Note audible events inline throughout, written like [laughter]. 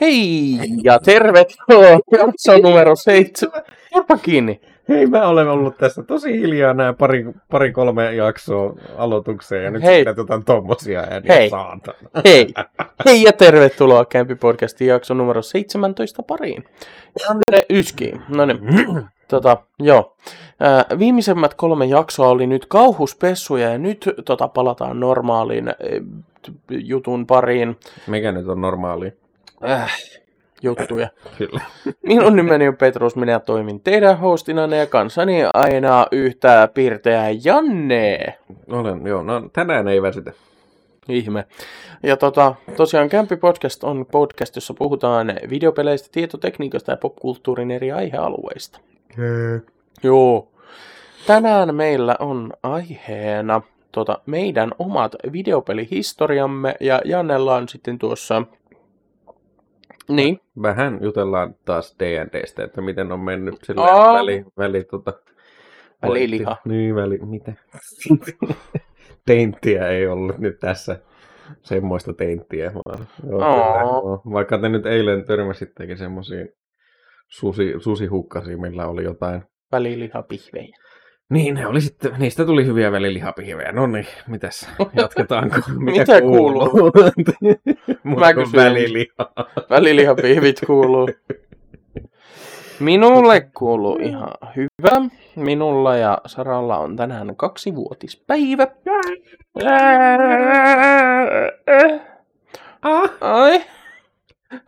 Hei ja tervetuloa jakso numero seitsemän. Kurpa kiinni. Hei, mä olen ollut tässä tosi hiljaa nämä pari, pari kolme jaksoa aloitukseen ja nyt Hei. otetaan tommosia ääniä Hei. saatana. Hei. Hei ja tervetuloa Kämpi podcastin jakso numero 17 pariin. Janne Yski. No niin. [clears throat] Tota, joo. Ää, viimeisemmät kolme jaksoa oli nyt kauhuspessuja ja nyt tota, palataan normaaliin jutun pariin Mikä nyt on normaali? äh, juttuja. [laughs] Kyllä. Minun nimeni on Petrus, minä toimin teidän hostinanne ja kanssani aina yhtä pirteä Janne. Olen, joo. No tänään ei väsytä. Ihme. Ja tota, tosiaan Kämpi Podcast on podcast, jossa puhutaan videopeleistä, tietotekniikasta ja popkulttuurin eri aihealueista. Joo. Tänään meillä on aiheena tota, meidän omat videopelihistoriamme ja Jannella on sitten tuossa... Niin, Vähän jutellaan taas D&Dstä, että miten on mennyt sille Aa. väli, väli, tota, Väliliha. Niin, väli, mitä? [laughs] teinttiä ei ollut nyt tässä. Semmoista teinttiä. Vaan, joo, kyllä, joo. Vaikka te nyt eilen törmäsittekin semmoisiin susi, susihukkasiin, millä oli jotain välilihapihvejä. Niin, ne oli sitten, niistä tuli hyviä välilihapihvejä. No niin, mitäs, [laughs] jatketaanko? Mitä kuuluu? Muuta [laughs] Mä kuin kysyin. väliliha. Välilihapihvit kuuluu. Minulle kuuluu ihan hyvä. Minulla ja Saralla on tänään kaksivuotispäivä. Ai.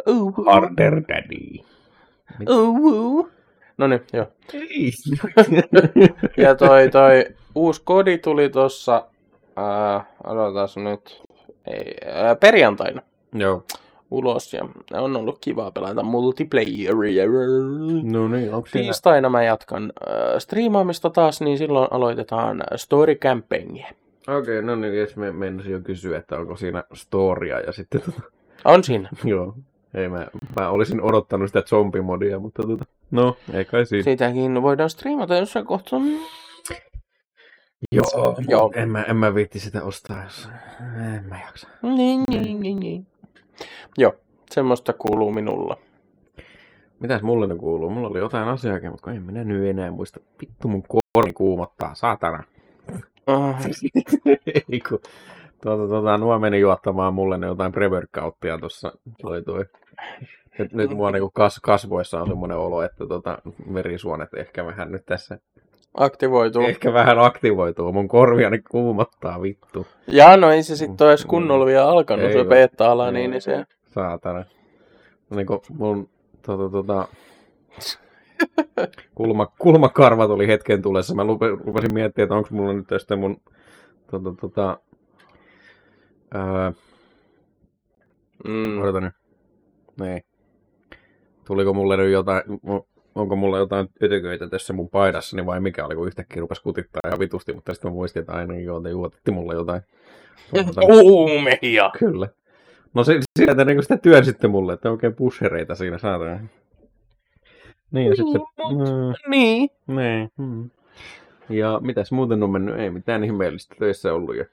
Uhu. Harder Daddy. Uhu. No niin, joo. Ei. [laughs] Ja toi, toi uusi kodi tuli tossa, ää, odotas nyt, ei, ää, perjantaina Joo. ulos ja on ollut kiva pelata multiplayeria. No niin, onko siinä? Tiistaina mä jatkan äh, striimaamista taas, niin silloin aloitetaan story campaignia. Okei, okay, no niin, jos me menisin jo kysyä, että onko siinä storia ja sitten On siinä. [laughs] joo. Ei mä, mä olisin odottanut sitä zombimodia, mutta tota, no, ei kai siinä. Sitäkin voidaan striimata jossain kohtaa. Joo, Joo. En, mä, en mä viitti sitä ostaa, jos en mä jaksa. Niin, niin, niin, niin. Joo, semmoista kuuluu minulla. Mitäs mulle ne kuuluu? Mulla oli jotain asiaakin, mutta en minä nyt enää muista. Vittu mun korni kuumottaa, saatana. Ah, [laughs] Ei kun, tuota, tuota, nuo meni juottamaan mulle ne jotain pre-workouttia tuossa. Nyt, nyt mua niinku kas, kasvoissa on semmoinen olo, että tota, verisuonet ehkä vähän nyt tässä, aktivoituu. ehkä vähän aktivoituu. Mun korviani kuumottaa vittu. Ja no ei se sitten ole edes kunnolla vielä alkanut, Ei se beta-ala, niin, niin se... Saatana. Niinku mun tota, tota, kulma, kulmakarvat oli hetken tulessa. Mä lupe, rupesin miettimään, että onko mulla nyt tästä mun tota, tota, ää, Mm. odota nyt. Niin. Tuliko mulle nyt jotain, onko mulla jotain ötököitä tässä mun paidassani vai mikä oli, kun yhtäkkiä rupesi kutittaa ihan vitusti, mutta sitten mä muistin, että aina joo, te juotitte mulle jotain. Uumeja! Kyllä. No se, sieltä niin sitä työnsitte mulle, että oikein pushereita siinä saadaan. Niin, ja sitten... Mm, Niin. niin. Mm. Ja mitäs muuten on mennyt? Ei mitään ihmeellistä töissä ollut ja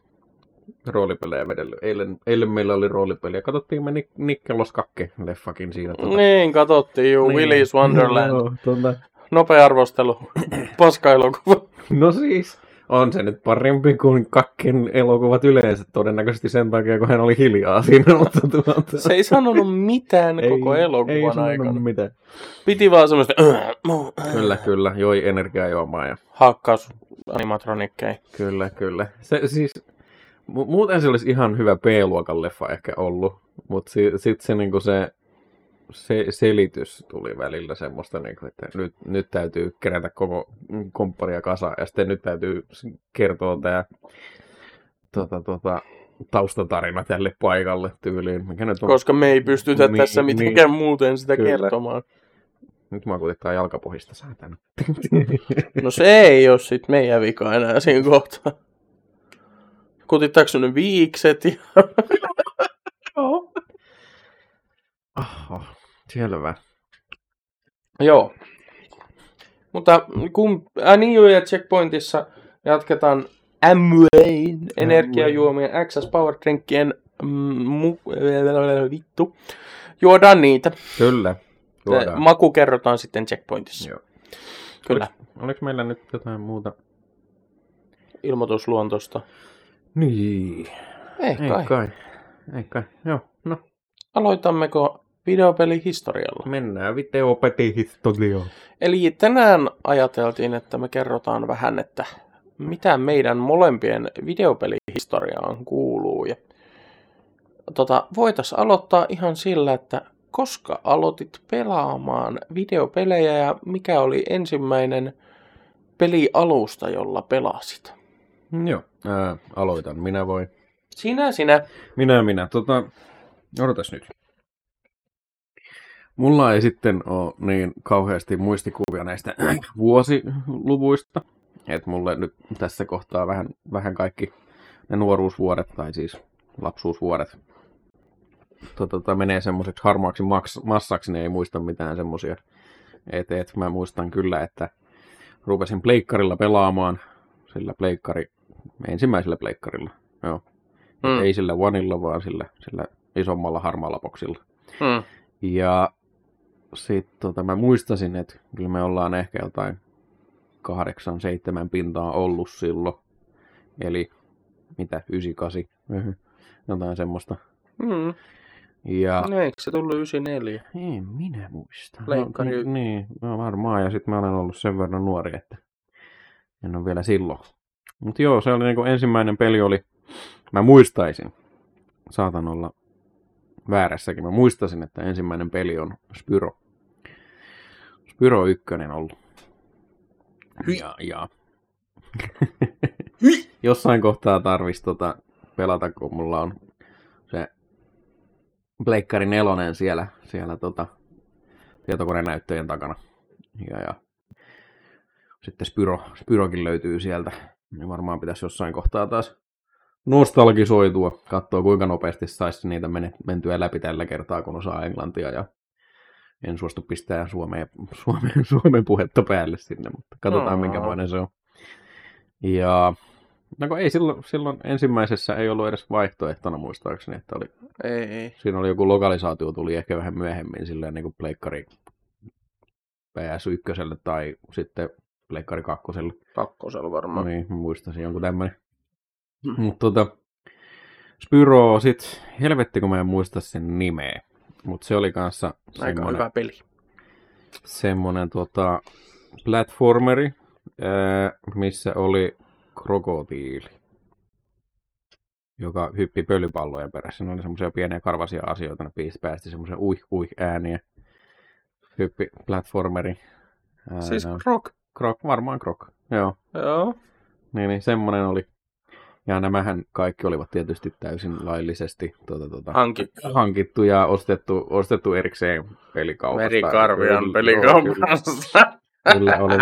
roolipelejä vedellyt. Eilen, eilen meillä oli roolipeliä. Katsottiin me Nik- Nikkelos Kakke leffakin siinä. Tuota. Niin, katsottiin juu, Niin. Willy's Wonderland. Joo, tuota. Nopea arvostelu. [clears throat] Paska-elokuva. No siis, on se nyt parempi kuin Kakken elokuvat yleensä. Todennäköisesti sen takia, kun hän oli hiljaa siinä. [laughs] Mutta tuota. Se ei sanonut mitään Ei- koko ei elokuvan sanonut aikana. mitään. Piti vaan semmoista Kyllä, kyllä. Joi energiajuomaa ja hakkaus animatronikkeja. Kyllä, kyllä. Se, siis, muuten se olisi ihan hyvä B-luokan leffa ehkä ollut, mutta si- sitten se, niinku se, se selitys tuli välillä semmoista, niinku, että nyt, nyt täytyy kerätä koko kompparia kasaan ja sitten nyt täytyy kertoa tämä tota, tota, taustatarina tälle paikalle tyyliin. Mikä nyt on? Koska me ei pystytä Niin, tässä niin. mitenkään muuten sitä Kyllä. kertomaan. Nyt mä kutittaa jalkapohjista, saatana. No se ei ole sit meidän vika enää siinä kohtaa. Kutittaako ne viikset? Ja... [laughs] Oho, selvä. Joo. Mutta kun joo, ja Checkpointissa jatketaan Amway energiajuomien XS Power Drinkien mm, vittu, juodaan niitä. Kyllä. Juodaan. Maku kerrotaan sitten checkpointissa. Joo. Kyllä. Oliko, oliko meillä nyt jotain muuta? Ilmoitusluontosta. Niin. Ei kai. Ei kai. Ei kai. Joo, no. Aloitammeko videopelihistorialla? Mennään videopelihistoriaan. Eli tänään ajateltiin, että me kerrotaan vähän, että mitä meidän molempien videopelihistoriaan kuuluu. Ja, tota, voitaisiin aloittaa ihan sillä, että koska aloitit pelaamaan videopelejä ja mikä oli ensimmäinen pelialusta, jolla pelasit? Joo, ää, aloitan. Minä voi. Sinä, sinä. Minä, minä. Tota, odotas nyt. Mulla ei sitten ole niin kauheasti muistikuvia näistä [clears throat] vuosiluvuista. Että mulle nyt tässä kohtaa vähän, vähän kaikki ne nuoruusvuodet, tai siis lapsuusvuodet, tota, tota, menee semmoiseksi harmaaksi maks- massaksi, niin ei muista mitään semmoisia. Et, et, mä muistan kyllä, että rupesin pleikkarilla pelaamaan, sillä pleikkari, ensimmäisellä pleikkarilla, joo. Mm. Ei sillä Oneilla, vaan sillä, sillä isommalla harmaalla boksilla. Mm. Ja sitten tota, mä muistasin, että kyllä me ollaan ehkä jotain kahdeksan, seitsemän pintaa ollut silloin. Eli mitä, 98, jotain semmoista. Mm. Ja... No eikö se tullut 94? Ei minä muista. Pleikkari no, niin, no varmaan. Ja sitten mä olen ollut sen verran nuori, että en ole vielä silloin. Mutta joo, se oli niinku ensimmäinen peli oli, mä muistaisin, saatan olla väärässäkin, mä muistasin, että ensimmäinen peli on Spyro. Spyro 1 ollut. Ja, ja. [laughs] Jossain kohtaa tarvis tota pelata, kun mulla on se Pleikkari nelonen siellä, siellä tota, tietokonenäyttöjen takana. Ja, ja sitten Spyro, Spyrokin löytyy sieltä. Niin varmaan pitäisi jossain kohtaa taas nostalgisoitua, katsoa kuinka nopeasti saisi niitä mentyä läpi tällä kertaa, kun osaa englantia ja en suostu pistää Suomeen, [laughs] Suomeen, Suomen puhetta päälle sinne, mutta katsotaan Aa. minkälainen se on. Ja no kun ei silloin, silloin ensimmäisessä ei ollut edes vaihtoehtona muistaakseni, että oli, Ei, ei. siinä oli joku lokalisaatio, tuli ehkä vähän myöhemmin silleen niin kuin pleikkari PS1 tai sitten pleikkari 2. Kakkosella No varmaan. niin, mä muistasin jonkun tämmöinen. Mm. Mutta tota, Spyro, sit helvetti kun mä en muista sen nimeä. Mutta se oli kanssa Aika hyvä peli. semmoinen tota, platformeri, ää, missä oli krokotiili, joka hyppi pölypallojen perässä. Ne oli semmoisia pieniä karvasia asioita, ne päästi semmoisia uih uih ääniä. Hyppi platformeri. Ää, Siis rock. Krok, varmaan krok, joo. Joo. Niin, niin semmoinen oli. Ja nämähän kaikki olivat tietysti täysin laillisesti tuota, tuota, Hanki. hankittu ja ostettu, ostettu erikseen pelikaupasta. Merikarvian pelikaupasta. kyllä oli.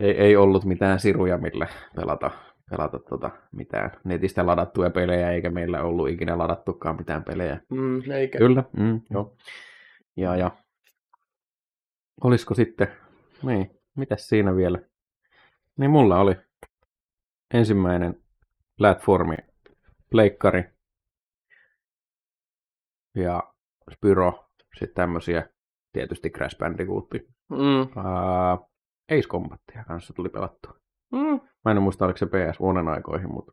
Ei, ei ollut mitään siruja, millä pelata, pelata tota, mitään netistä ladattuja pelejä, eikä meillä ollut ikinä ladattukaan mitään pelejä. Mm, eikä. Kyllä, mm, joo. Ja, ja olisiko sitten, niin, mitäs siinä vielä? Niin mulla oli ensimmäinen platformi, pleikkari ja Spyro, sitten tämmösiä, tietysti Crash Bandicoot. Mm. Ää, Ace Combatia kanssa tuli pelattua. Mm. Mä en muista, oliko se PS Onen aikoihin, mutta...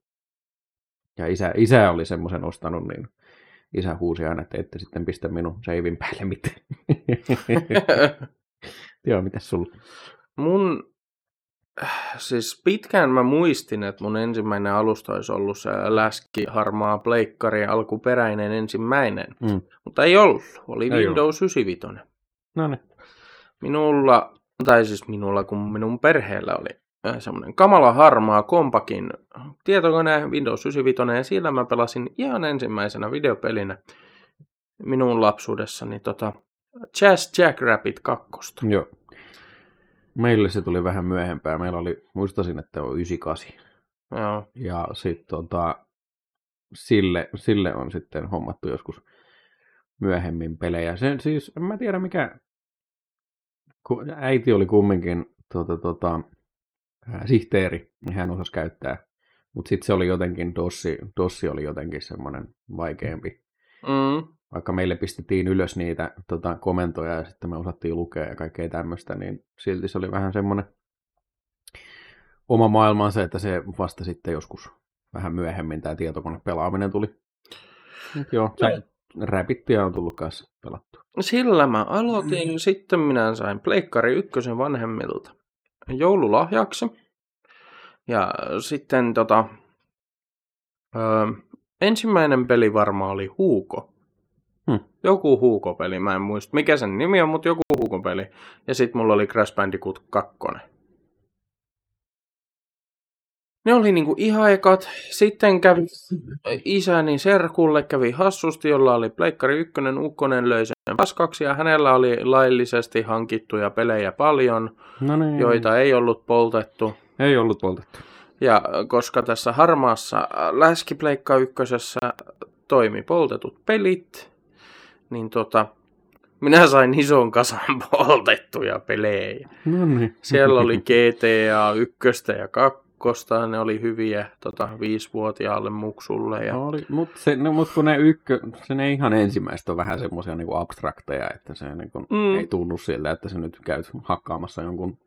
Ja isä, isä oli semmoisen ostanut, niin isä huusi aina, että ette sitten pistä minun seivin päälle mitään. [laughs] [laughs] Joo, mitäs sulla? Mun, siis pitkään mä muistin, että mun ensimmäinen alusta olisi ollut se läski, harmaa pleikkari, alkuperäinen ensimmäinen. Mm. Mutta ei ollut, oli Ei Windows 95. No niin. Minulla, tai siis minulla, kun minun perheellä oli äh, semmoinen kamala harmaa kompakin tietokone Windows 95, ja siellä mä pelasin ihan ensimmäisenä videopelinä minun lapsuudessani tota Jazz Jackrabbit 2. Joo. Meille se tuli vähän myöhempään. Meillä oli, muistasin, että on 98. Joo. Ja sitten tota, sille, sille on sitten hommattu joskus myöhemmin pelejä. Sen siis, en mä tiedä mikä, kun äiti oli kumminkin tota, tota, ää, sihteeri, niin hän osasi käyttää Mutta sitten se oli jotenkin, Dossi, Dossi oli jotenkin semmoinen vaikeampi. Mm. Vaikka meille pistettiin ylös niitä tota, komentoja ja sitten me osattiin lukea ja kaikkea tämmöistä, niin silti se oli vähän semmoinen oma maailmansa, että se vasta sitten joskus vähän myöhemmin tämä tietokonepelaaminen tuli. Mut joo, se räpittiä on tullut kanssa pelattua. Sillä mä aloitin, sitten minä sain Pleikkari ykkösen vanhemmilta joululahjaksi. Ja sitten tota, ö, ensimmäinen peli varmaan oli Huuko. Joku Huuko-peli, mä en muista mikä sen nimi on, mutta joku Huuko-peli. Ja sitten mulla oli Crash Bandicoot 2. Ne oli niinku ihan ekat. Sitten kävi isäni serkulle, kävi hassusti, jolla oli Pleikkari 1, ukkonen löi sen paskaksi ja hänellä oli laillisesti hankittuja pelejä paljon, No niin. joita ei ollut poltettu. Ei ollut poltettu. Ja koska tässä harmaassa läskipleikka ykkösessä toimi poltetut pelit, niin tota, minä sain ison kasan [laughs] poltettuja pelejä. No niin. Siellä oli GTA 1 ja 2, ne oli hyviä tota, viisivuotiaalle muksulle. Ja... Oli, mutta no, mut kun ne ykkö, se ne ihan ensimmäistä on vähän semmoisia niinku abstrakteja, että se niinku, Mm. ei tunnu siltä, että se nyt käyt hakkaamassa jonkun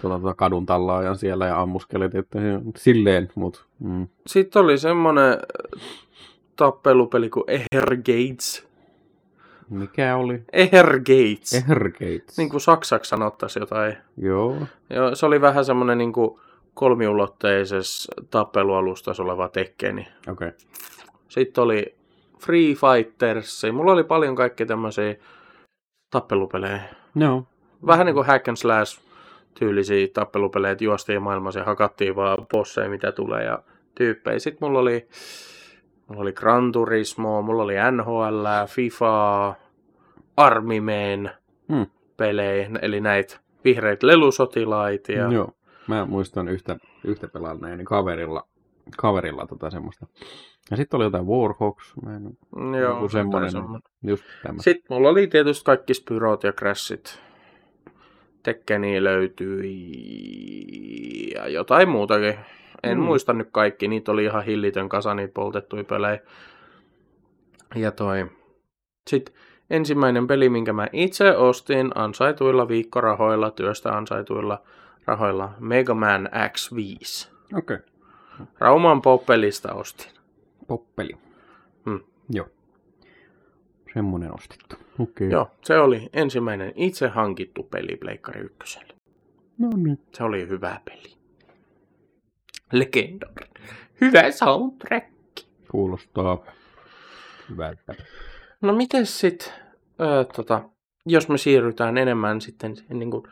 tuota, tuota kadun tallaajan siellä ja ammuskelet, että se silleen, mutta mm. Sitten oli semmonen tappelupeli kuin Eher Gates. Mikä oli? Eher Gates. Ehrgates. Niin kuin saksaksi sanottaisiin jotain. Joo. Joo, se oli vähän semmoinen niin kuin kolmiulotteisessa tappelualustassa oleva tekkeni. Okei. Okay. Sitten oli Free Fighters. Mulla oli paljon kaikkea tämmöisiä tappelupelejä. No. Vähän niin kuin hack and slash tyylisiä tappelupelejä, että juostiin maailmassa ja hakattiin vaan bosseja, mitä tulee ja tyyppejä. Sitten mulla oli, mulla oli Gran Turismo, mulla oli NHL, FIFA, Army Men Hmm. pelejä, eli näitä vihreitä lelusotilaita. Ja... Joo. Mä muistan yhtä, yhtä pelanneeni kaverilla, kaverilla tota semmoista. Ja sitten oli jotain Warhawks, mä en, Joo, joku semmoinen, semmoinen. just tämä. Sitten mulla oli tietysti kaikki Spyrot ja Crashit. Tekkeni löytyi ja jotain muutakin. En mm. muista nyt kaikki, niitä oli ihan hillitön kasa niitä poltettuja pelejä. Ja toi. Sitten ensimmäinen peli, minkä mä itse ostin ansaituilla viikkorahoilla, työstä ansaituilla rahoilla, Mega Man X5. Okei. Okay. Rauman poppelista ostin. Poppeli. Hmm. Joo. Semmonen ostettu. Okay. Joo, se oli ensimmäinen itse hankittu peli Pleikkari ykköselle. No niin. Se oli hyvä peli. Legendary. Hyvä soundtrack. Kuulostaa hyvältä. No miten sitten, tota, jos me siirrytään enemmän sitten niin kuin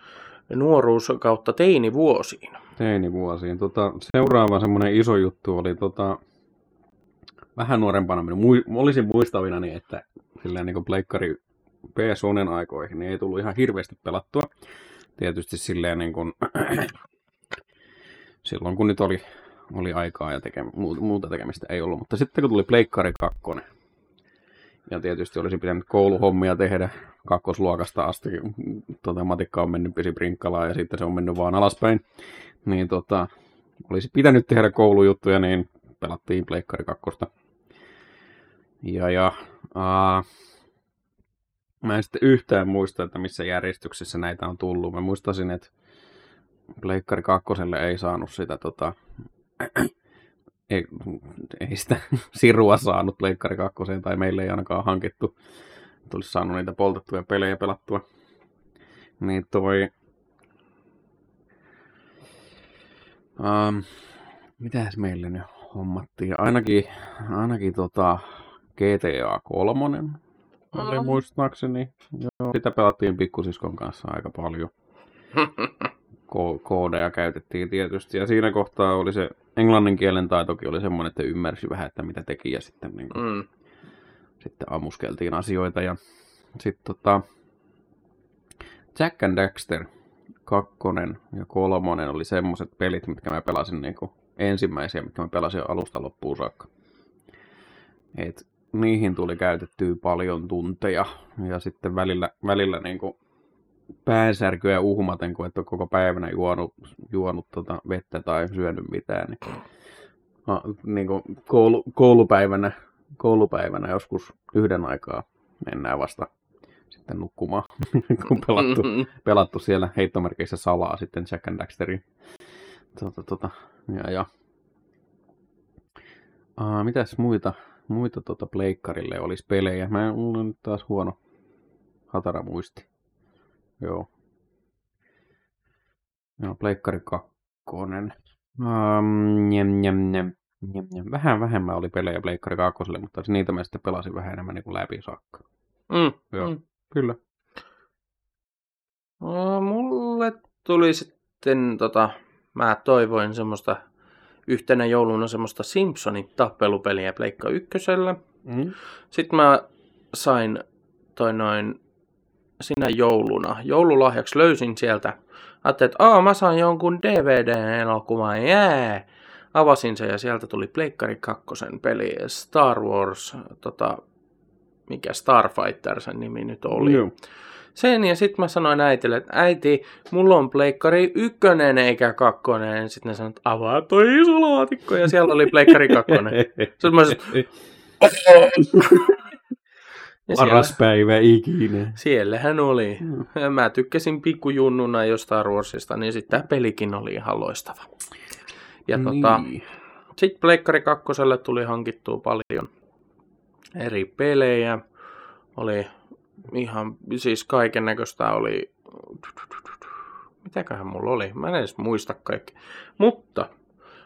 nuoruus kautta teinivuosiin. Teinivuosiin. Tota, seuraava semmoinen iso juttu oli tota, vähän nuorempana. minun Mui, olisin muistavinani, että silleen niin kuin pleikkari PSOnen aikoihin niin ei tullut ihan hirveästi pelattua. Tietysti silleen niin kuin, [clears throat] silloin kun nyt oli, oli aikaa ja teke, muuta tekemistä ei ollut. Mutta sitten kun tuli pleikkari 2, ja tietysti olisi pitänyt kouluhommia tehdä kakkosluokasta asti. Tota, matikka on mennyt pisi prinkkalaan ja sitten se on mennyt vaan alaspäin. Niin tota, olisi pitänyt tehdä koulujuttuja, niin pelattiin Pleikkari 2. Ja, ja aa, mä en sitten yhtään muista, että missä järjestyksessä näitä on tullut. Mä muistasin, että Pleikkari 2 ei saanut sitä tota, ei, ei sitä [laughs] sirua saanut Pleikkari 2, tai meille ei ainakaan hankittu. että Olisi saanut niitä poltettuja pelejä pelattua. Niin toi... Um, mitäs meille nyt hommattiin? Ainakin, ainakin tota GTA 3 oli muistaakseni. Joo, sitä pelattiin pikkusiskon kanssa aika paljon [laughs] ko- koodeja käytettiin tietysti. Ja siinä kohtaa oli se englannin kielen taitokin oli semmoinen, että ymmärsi vähän, että mitä teki ja sitten, niin kuin, Mm. sitten ammuskeltiin asioita. Ja sitten tota, Jack and Dexter kakkonen ja kolmonen oli semmoiset pelit, mitkä mä pelasin niin kuin ensimmäisiä, mitkä mä pelasin alusta loppuun saakka. Et niihin tuli käytettyä paljon tunteja ja sitten välillä, välillä niin kuin päänsärkyä uhmaten, kun et ole koko päivänä juonut, juonut tota vettä tai syönyt mitään. Niin niin kuin koulu, koulupäivänä, koulupäivänä joskus yhden aikaa mennään vasta sitten nukkumaan, [laughs] kun pelattu, Mm-hmm. pelattu siellä heittomerkeissä salaa sitten Jack and Daxterin. Tota, tota, ja, ja. Uh, mitäs muita, muita tota pleikkarille olisi pelejä? Mä mulla on nyt taas huono hatara muisti. Joo. Joo, pleikkari kakkonen. Um, njem, njem, njem, njem, njem. Vähän vähemmän oli pelejä pleikkari kakkoselle, mutta niitä mä sitten pelasin vähän enemmän niin kuin läpi saakka. Mm, Joo. mm. Kyllä. No, mulle tuli sitten, tota, mä toivoin semmoista yhtenä jouluna semmoista Simpsonin tappelupeliä Pleikka ykkösellä. Mm. Sitten mä sain toi noin sinä jouluna. Joululahjaksi löysin sieltä. Ajattelin, että Aa, mä saan jonkun DVD-elokuvan, jää! Avasin sen ja sieltä tuli Pleikkari kakkosen peli Star Wars, tota, mikä Starfighter sen nimi nyt oli. Joo. Sen ja sitten mä sanoin äitille, että äiti, mulla on pleikkari ykkönen eikä kakkonen. Sitten ne sanoi, että avaa toi iso laatikko ja siellä oli pleikkari kakkonen. Sitten mä sanoin, [laughs] ja siellä, Paras päivä ikinä. siellä hän oli. Mm. Mä tykkäsin pikkujunnuna jo Star Warsista, niin sitten tämä pelikin oli ihan loistava. Ja tota, Niin. sitten Pleikkari kakkoselle tuli hankittua paljon eri pelejä. Oli ihan, siis kaiken näköistä oli, mitäköhän mulla oli, mä en edes muista kaikki. Mutta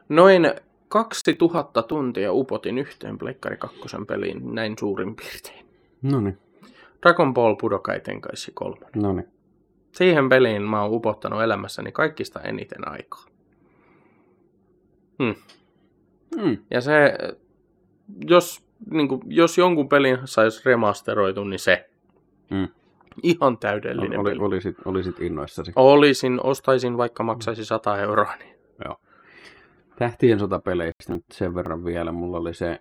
noin 2000 tuntia upotin yhteen Pleikkari kakkosen peliin näin suurin piirtein. No niin, Dragon Ball Budokai Tenkaichi 3. no niin. Siihen peliin mä oon upottanut elämässäni kaikista eniten aikaa. Hmm. Mm. Ja se, jos, niin kuin, jos jonkun pelin saisi remasteroitu, niin se. Mm. Ihan täydellinen Oli, peli. olisit, olisit innoissasi. Olisin, ostaisin vaikka maksaisi 100 euroa. Niin. Tähtien sotapeleistä nyt sen verran vielä. Mulla oli se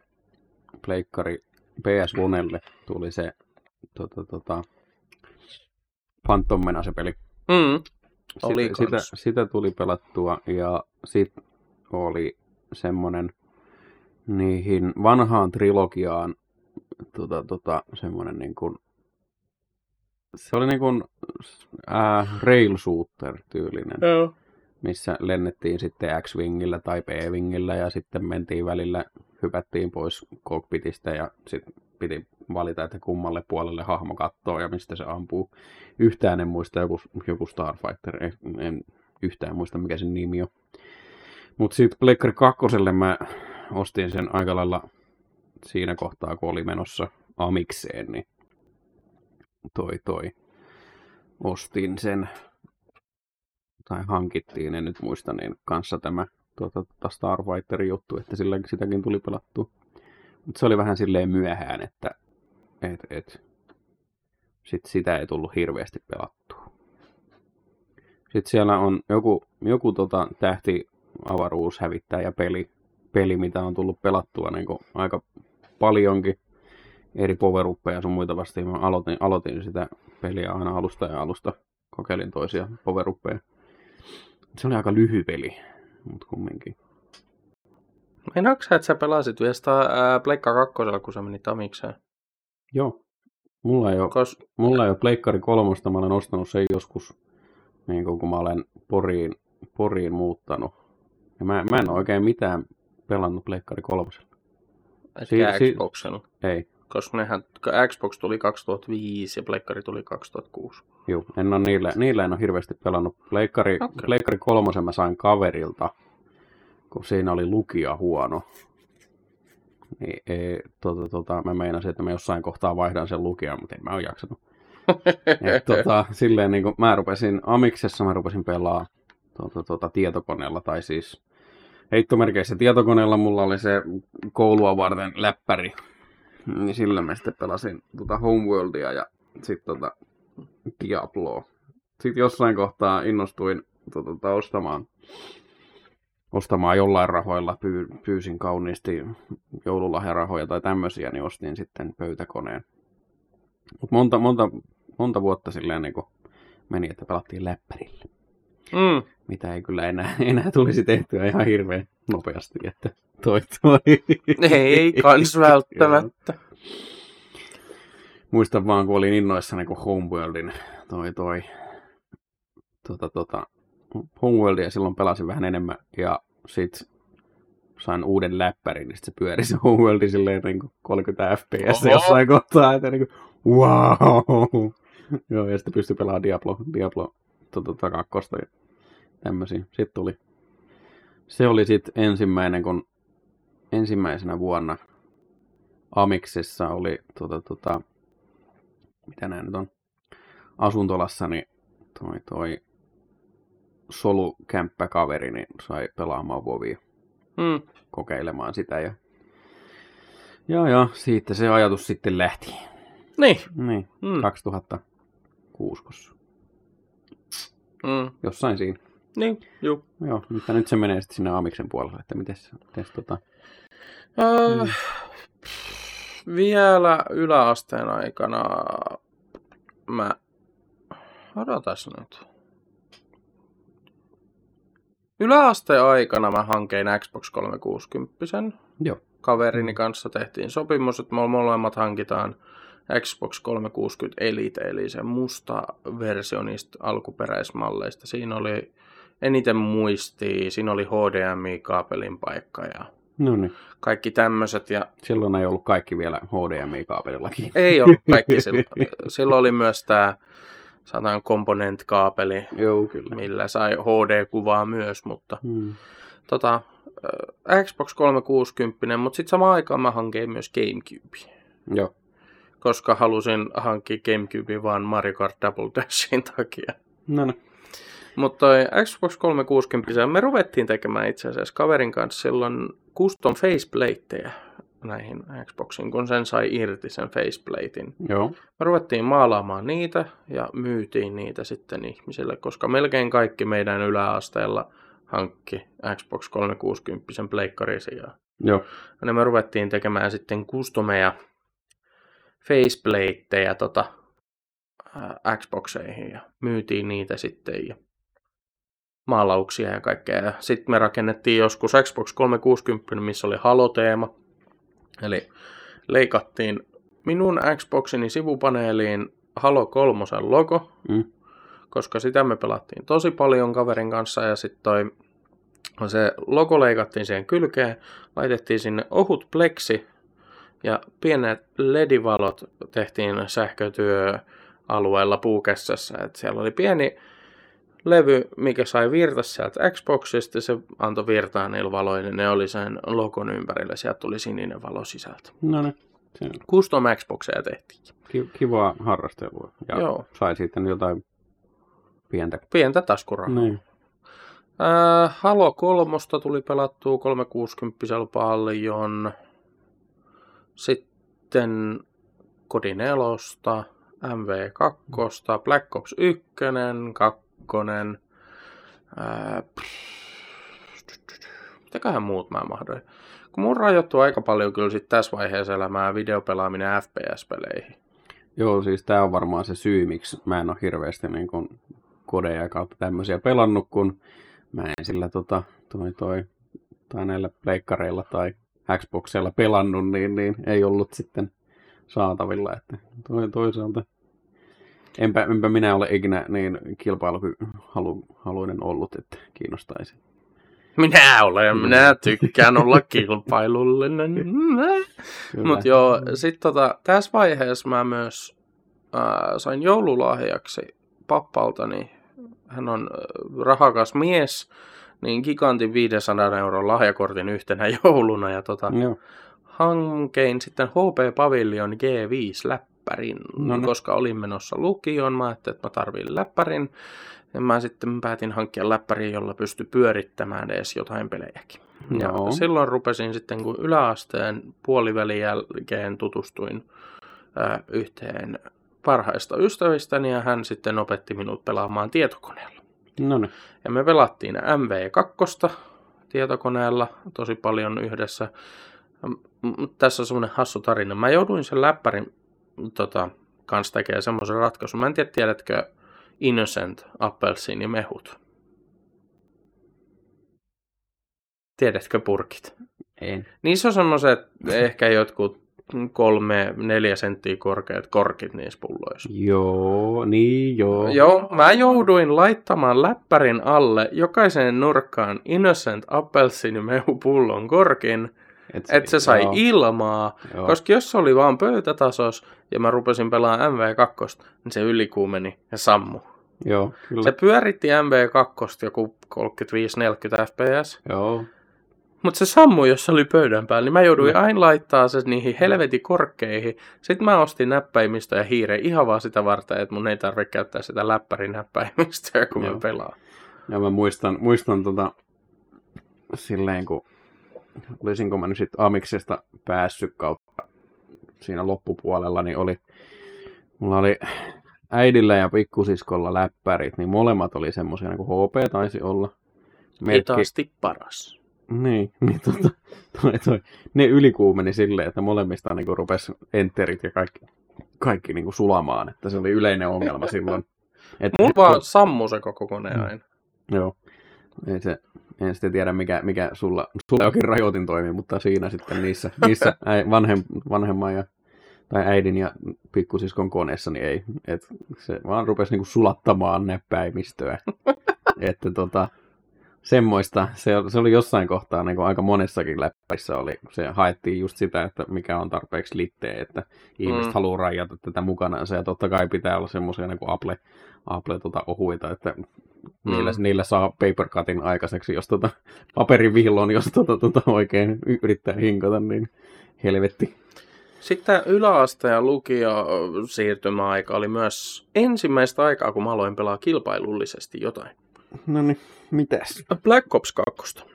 pleikkari PS Onelle tuli se tota, tota, Phantom Menace peli. Mm. Oli sitä, sitä, kans. sitä, tuli pelattua ja sitten oli semmonen niihin vanhaan trilogiaan tota, tota, semmonen niin kuin, se oli niin kuin äh, rail shooter tyylinen, Joo. Missä lennettiin sitten X-Wingillä tai P-Wingillä ja sitten mentiin välillä, hypättiin pois cockpitista ja sitten piti valita, että kummalle puolelle hahmo kattoo ja mistä se ampuu. Yhtään en muista, joku, joku Starfighter, en, en yhtään muista mikä sen nimi on. Mutta sitten Pleikkari 2 mä ostin sen aika lailla siinä kohtaa, kun oli menossa Amikseen, niin toi toi. Ostin sen, tai hankittiin, en nyt muista, niin kanssa tämä tuota, tuota Starfighterin juttu, että sillä, sitäkin tuli pelattua. Mutta se oli vähän silleen myöhään, että et, et, sit sitä ei tullut hirveästi pelattua. Sitten siellä on joku, joku tota, tähti avaruushävittäjä peli, peli, mitä on tullut pelattua niin aika paljonkin eri power ja sun muita vastaan. Mä aloitin, aloitin sitä peliä aina alusta ja alusta. Kokeilin toisia power Se oli aika lyhy peli, mutta kumminkin. Meinaatko sä, että sä pelasit vielä sitä ää, Pleikka 2, kun sä menit Amikseen? Joo. Mulla ei ole, Kos... mulla ei ole Pleikkari kolmosta, mä olen ostanut sen joskus, niin kun mä olen Poriin, Poriin muuttanut. Ja mä, mä en oikein mitään pelannut Pleikkari kolmosella. Etkä Si- si- Xboxilla. Ei. Koska nehän, Xbox tuli 2005 ja Pleikkari tuli 2006. Joo, en ole niillä, niillä en ole hirveästi pelannut. Pleikkari, okay. Pleikkari kolmosen mä sain kaverilta, kun siinä oli lukija huono. Niin, ei, tota, tota, mä meinasin, että mä jossain kohtaa vaihdan sen lukijan, mutta en mä ole jaksanut. [laughs] Et, tota, silleen niin kuin mä rupesin Amiksessa, mä rupesin pelaa tota, tota, tietokoneella, tai siis heittomerkeissä tietokoneella mulla oli se koulua varten läppäri. Niin sillä mä sitten pelasin tota Homeworldia ja sitten tota Diabloa. Sitten jossain kohtaa innostuin tota, tota, ostamaan, ostamaan jollain rahoilla, pyy, pyysin kauniisti joululahjarahoja tai tämmöisiä, niin ostin sitten pöytäkoneen. Mut monta, monta, monta vuotta silleen niin meni, että pelattiin läppärillä. Mm. Mitä ei kyllä enää, [laughs] enää tulisi tehtyä ihan hirveän. Nopeasti, että toi toi. Ei [laughs] kans välttämättä. Muistan vaan, kun olin innoissani, kun Homeworldin toi toi tota, tota, Homeworldia silloin pelasin vähän enemmän ja sit sain uuden läppärin, niin sit se pyöri se Homeworld silleen niin kuin 30 fps Oho. jossain kohtaa, että niin kuin, wow! Joo, ja sitten pystyi pelaamaan Diablo, Diablo tota, tota, kakkosta ja tämmöisiä. Sitten tuli, se oli sitten ensimmäinen, kun ensimmäisenä vuonna Amiksissa oli tota, tota, mitä nämä nyt on, asuntolassa, niin toi, toi solukämppäkaveri niin sai pelaamaan Vovia, Mm. kokeilemaan sitä ja ja, ja siitä se ajatus sitten lähti. Niin. Niin, Mm. 2006 kossa. Mm. Jossain siinä. Niin, juu. Joo, mutta nyt se menee sitten sinne Amiksen puolelle, että miten se, mites tota... Äh, vielä yläasteen aikana mä... Odotas nyt. Yläasteen aikana mä hankein Xbox 360. Joo. Kaverini kanssa tehtiin sopimus, että me molemmat hankitaan Xbox 360 Elite, eli se musta versio niistä alkuperäismalleista. Siinä oli eniten muistia, siinä oli HDMI-kaapelin paikka ja No niin. kaikki tämmöiset. Ja Silloin ei ollut kaikki vielä HDMI-kaapelillakin. [laughs] ei ollut kaikki [laughs] silloin. Silloin oli myös tämä sanotaan component-kaapeli, Joo, kyllä. millä sai HD-kuvaa myös, mutta Hmm. tota, äh, Xbox 360, mutta sitten samaan aikaan mä hankin myös GameCube, Joo. koska halusin hankkia GameCube vaan Mario Kart Double Dashin takia. No niin. Mutta Xbox 360, me ruvettiin tekemään itse asiassa kaverin kanssa silloin custom faceplateja näihin Xboxiin, kun sen sai irti sen faceplatein. Joo. Me ruvettiin maalaamaan niitä ja myytiin niitä sitten ihmisille, koska melkein kaikki meidän yläasteella hankki Xbox 360 pleikkarisi. Ja Joo. ja me ruvettiin tekemään sitten customeja faceplateja tota, Xboxeihin ja myytiin niitä sitten ja maalauksia ja kaikkea. Ja sitten me rakennettiin joskus Xbox 360, missä oli Halo-teema. Eli leikattiin minun Xboxini sivupaneeliin Halo 3 logo, Mm. koska sitä me pelattiin tosi paljon kaverin kanssa ja sitten toi se logo leikattiin siihen kylkeen, laitettiin sinne ohut pleksi ja pienet ledivalot tehtiin sähkötyöalueella puukessassa. Et siellä oli pieni levy, mikä sai virta sieltä Xboxista, se antoi virtaa niillä valoilla, ne oli sen logon ympärillä, sieltä tuli sininen valo sisältä. No niin. Custom Xboxeja tehtiin. ki- kivaa harrastelua. Ja Joo. sai sitten jotain pientä. Pientä taskurahaa. Niin. Äh, Halo 3 tuli pelattua 360 paljon. Sitten Kodi 4, MV2, Black Ops 1, 2. Äh, mitäköhän muut mä mahdoin? Kun mun rajoittuu aika paljon kyllä sit tässä vaiheessa elämää videopelaaminen FPS-peleihin. Joo, siis tämä on varmaan se syy, miksi mä en ole hirveästi niin kuin kodeja kautta tämmöisiä pelannut, kun mä en sillä tota, toi, toi, tai näillä pleikkareilla tai Xboxilla pelannut, niin, niin ei ollut sitten saatavilla. Että toi, toisaalta enpä, enpä minä ole ikinä niin kilpailuhaluinen ollut, että kiinnostaisi. Minä olen, minä tykkään olla kilpailullinen. Mutta joo, sitten tota, tässä vaiheessa mä myös ää, sain joululahjaksi pappaltani. Hän on ää, rahakas mies, niin gigantin 500 euron lahjakortin yhtenä [laughs] jouluna. Ja tota, Joo. hankein sitten HP Pavilion G5-läppärin, No niin. koska olin menossa lukioon. Mä ajattelin, että mä tarvin läppärin. Ja mä sitten päätin hankkia läppärin, jolla pystyi pyörittämään edes jotain pelejäkin. Ja Joo. silloin rupesin sitten, kun yläasteen puolivälin jälkeen tutustuin yhteen parhaista ystävistäni ja hän sitten opetti minut pelaamaan tietokoneella. No niin. Ja me pelattiin MV2 tietokoneella tosi paljon yhdessä. Tässä on semmoinen hassu tarina. Mä jouduin sen läppärin tota, kanssa tekemään semmoisen ratkaisun. Mä en tiedä, tiedätkö Innocent, Appelsiin ja Mehut. Tiedätkö purkit? En. Niissä on semmoiset [laughs] ehkä jotkut kolme, neljä senttiä korkeat korkit niissä pulloissa. Joo, niin joo. Joo, mä jouduin laittamaan läppärin alle jokaiseen nurkkaan Innocent pullon korkin, Et että se sai joo, ilmaa, joo. koska jos se oli vaan pöytätasos ja mä rupesin pelaamaan MV2, niin se ylikuumeni ja sammu. Joo, kyllä. Se pyöritti MV2 joku 35-40 fps, Joo. mutta se sammui, jos se oli pöydän päällä, niin mä jouduin No. aina laittaa se niihin helvetin korkkeihin. Sitten mä ostin näppäimistä ja hiire ihan vaan sitä varten, että mun ei tarvitse käyttää sitä läppärin näppäimistä, [laughs] kun Joo. mä pelaan. Ja mä muistan, muistan tota, silleen, kun olisinko mä nyt sit Amiksesta päässyt kautta siinä loppupuolella, niin oli, mulla oli äidillä ja pikkusiskolla läppärit, niin molemmat oli semmoisia, niin kuin HP taisi olla. Hitaasti paras. Niin, [laughs] niin tota, toi, toi, ne ylikuumeni silleen, että molemmista niin rupesi enterit ja kaikki, kaikki niin kuin sulamaan, että se oli yleinen ongelma [laughs] silloin. Että Mulla vaan sammu se koko kone Mm. aina. Joo. Ei se, en sitten tiedä, mikä, mikä sulla, sulla jokin rajoitin toimi, mutta siinä sitten niissä, niissä [laughs] äi, vanhem, vanhemman ja, tai äidin ja pikkusiskon koneessa, niin ei. Et se vaan rupesi niinku sulattamaan näppäimistöä. [laughs] että tota, semmoista, se, se oli jossain kohtaa niin kuin aika monessakin läppäissä oli, se haettiin just sitä, että mikä on tarpeeksi litteä, että ihmiset Mm. haluaa rajata tätä mukanansa, ja totta kai pitää olla semmoisia niin kuin Apple, Apple tota, ohuita, että Mm. niillä saa paper cutin aikaiseksi, jos tota, paperin vihloon, jos tota, tota, oikein yrittää hinkata, niin helvetti. Sitten yläaste ja lukio siirtymäaika oli myös ensimmäistä aikaa, kun mä aloin pelaa kilpailullisesti jotain. No niin, mitäs? Black Ops 2.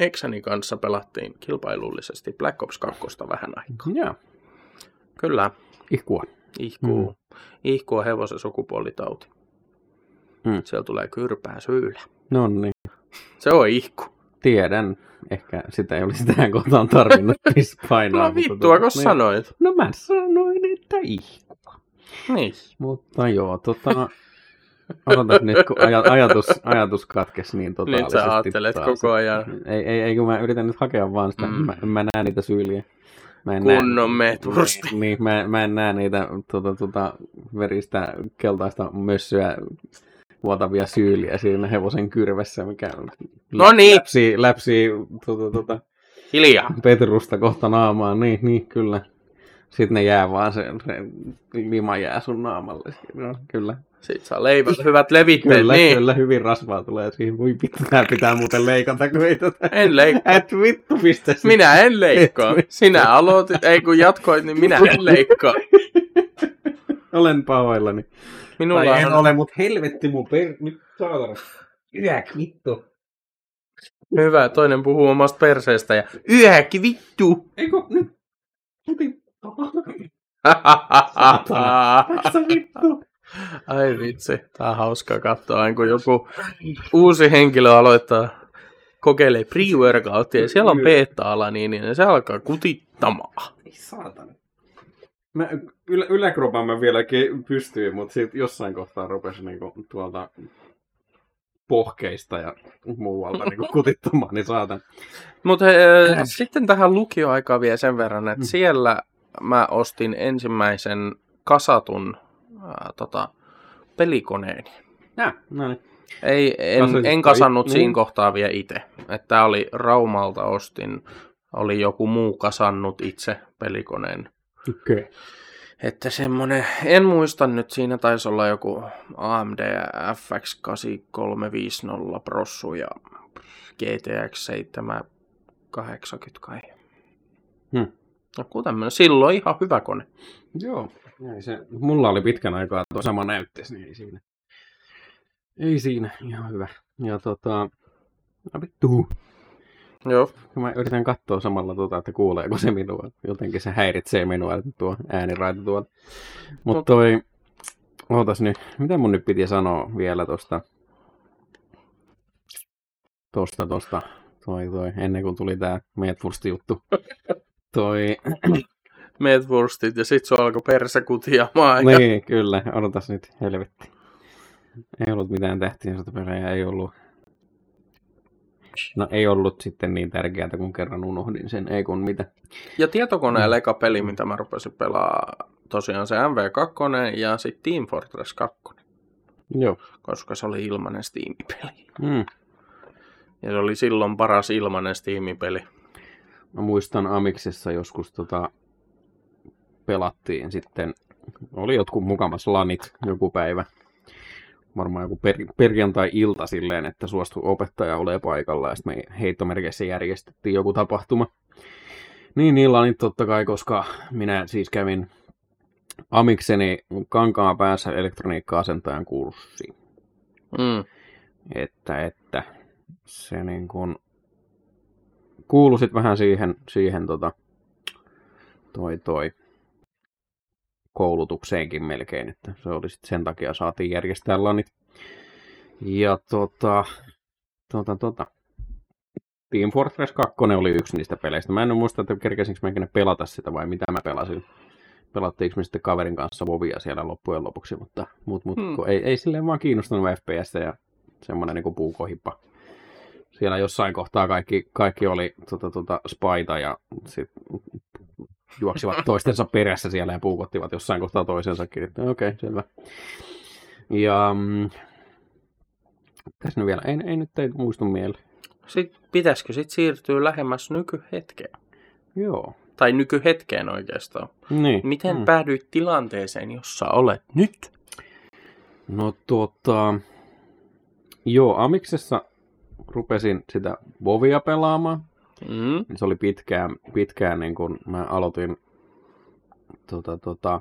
Exani kanssa pelattiin kilpailullisesti Black Ops 2 vähän aikaa. Joo, Kyllä, ihkua. ihkuu. Mm. Ihkuu on hevosen sukupuolitauti. Mm. Siellä tulee kyrpää syylä. No niin, Se on ihku. tiedän. Ehkä sitä ei olisi tähän kohtaan tarvinnut [laughs] painaa. No vittua, tota, kun niin. sanoit. No mä sanoin, että ihkua. Niin. Mutta joo, tota... Odotas nyt, kun aj- ajatus, ajatus katkesi niin Nyt totaalisesti. sä ajattelet taas. koko ajan. Ei, ei, ei, kun mä yritän nyt hakea vaan sitä, Mm. mä, mä näen niitä syyliä. Mä en Kunnon näe, metvursti. Niin, niin mä, mä en näe niitä tuota, tuota, veristä keltaista mössöä vuotavia syyliä siinä hevosen kyrvessä, mikä No niin. läpsii, läpsii tuota, tuota, Hiljaa. Petrusta kohta naamaan, niin, niin kyllä. Sitten ne jää vaan, se, se lima jää sun naamalle. No, kyllä. Sitten saa leivät hyvät levitteet. Kyllä, niin. kyllä, hyvin rasvaa tulee siihen. Voi vittu, tää pitää muuten leikata, kun ei tätä. En leikkaa. Et vittu pistä. Minä en leikkaa. Sinä aloitit, ei kun jatkoit, niin minä en [laughs] leikkaa. Olen pahoillani. Minulla Tai en on... ole, mut helvetti mun per... Nyt saatana. Yäk, vittu. Hyvä, toinen puhuu omasta perseestä ja yäki vittu. Eikö nyt? [laughs] Vittu. Ai vitsi, tää on hauskaa katsoa, aina kun joku uusi henkilö aloittaa kokeilee pre-workoutia ja siellä on beta-ala, niin, niin se alkaa kutittamaan. Ei saatana. Mä, ylä, yläkropan mä vieläkin pystyin, mutta sitten jossain kohtaa rupesi niinku tuolta pohkeista ja muualta [laughs] niinku kutittamaan, niin saatan. Mutta sitten tähän lukioaikaan vielä sen verran, että Mm. siellä mä ostin ensimmäisen kasatun ää, tota, pelikoneen. Ja, no niin. Ei, en, Kasasit en toi- kasannut niin. siinä kohtaa vielä itse. Että oli Raumalta ostin, oli joku muu kasannut itse pelikoneen. Okei. Okay. Että semmonen, en muista nyt, siinä taisi olla joku AMD FX 8350 prossu ja GTX 780 kai. Hmm. Joku tämmönen, silloin ihan hyvä kone. Joo. Ei se, mulla oli pitkän aikaa tuo sama näyttees, niin ei siinä. Ei siinä, ihan hyvä. Ja tota, no vittu. Joo. Mä yritän katsoa samalla tota, että kuuleeko se minua. Jotenkin se häiritsee minua, että tuo ääniraita tuolla. Mutta Mut- toi, ootas nyt, mitä mun nyt piti sanoa vielä tosta, tosta, tosta, toi, toi, ennen kuin tuli tää Medfursti juttu. [laughs] Toi, Medwurstit ja sit se alkoi persekutiamaan. Ja... niin, kyllä, odotas nyt, helvetti. Ei ollut mitään tähtien sotapelejä, ei ollut. No ei ollut sitten niin tärkeää, kun kerran unohdin sen, ei kun mitä. Ja tietokoneella eka peli, mitä mä rupesin pelaa, tosiaan se MV2 ja sitten Team Fortress 2. Joo. Koska se oli ilmainen Steam-peli. Mm. Ja se oli silloin paras ilmainen Steam-peli. Mä muistan Amiksessa joskus tota, pelattiin sitten, oli jotkut mukamas lanit joku päivä. Varmaan joku per, perjantai-ilta silleen, että suostui opettaja ole paikalla ja sitten me heittomerkeissä järjestettiin joku tapahtuma. Niin, lanit totta kai, koska minä siis kävin Amikseni kankaan päässä elektroniikka-asentajan kurssi. Mm. Että, että se niin kuin kuului sit vähän siihen, siihen tota, toi, toi koulutukseenkin melkein, että se oli sit sen takia saatiin järjestää lanit. Ja tota, tota, tota, Team Fortress 2 oli yksi niistä peleistä. Mä en muista, että kerkesinkö mä ikinä pelata sitä vai mitä mä pelasin. Pelattiinko me sitten kaverin kanssa Vovia siellä loppujen lopuksi, mutta mut, mut, hmm. ei, ei silleen vaan kiinnostanut FPS ja semmoinen niin puukohippa. Siellä jossain kohtaa kaikki, kaikki oli tota, tota, spaita ja sit juoksivat toistensa perässä siellä ja puukottivat jossain kohtaa toisensakin. Okei, okay, selvä. Ja mm, tässä nyt vielä, ei, ei nyt ei muistu mieleen. Sitten pitäisikö sitten siirtyä lähemmäs nykyhetkeen? Joo. Tai nykyhetkeen oikeastaan. Niin. Miten mm. päädyit tilanteeseen, jossa olet nyt? No tota... Joo, Amiksessa rupesin sitä Vovia pelaamaan. Mm. Se oli pitkään, pitkään niin kun mä aloitin tota, tota,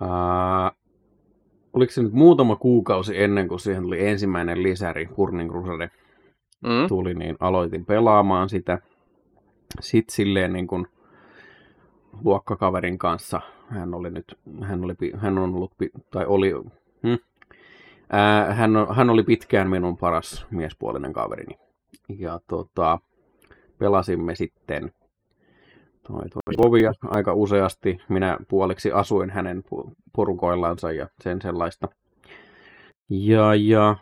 ää, oliko se nyt muutama kuukausi ennen kuin siihen tuli ensimmäinen lisäri, Burning Crusade, mm. tuli, niin aloitin pelaamaan sitä. Sitten silleen niin kuin luokkakaverin kanssa, hän oli nyt, hän, oli, hän on ollut, tai oli, hm, ää, hän, hän oli pitkään minun paras miespuolinen kaverini. Ja tota, pelasimme sitten toi, toi Vovia aika useasti. Minä puoliksi asuin hänen porukoillansa ja sen sellaista. Ja, ja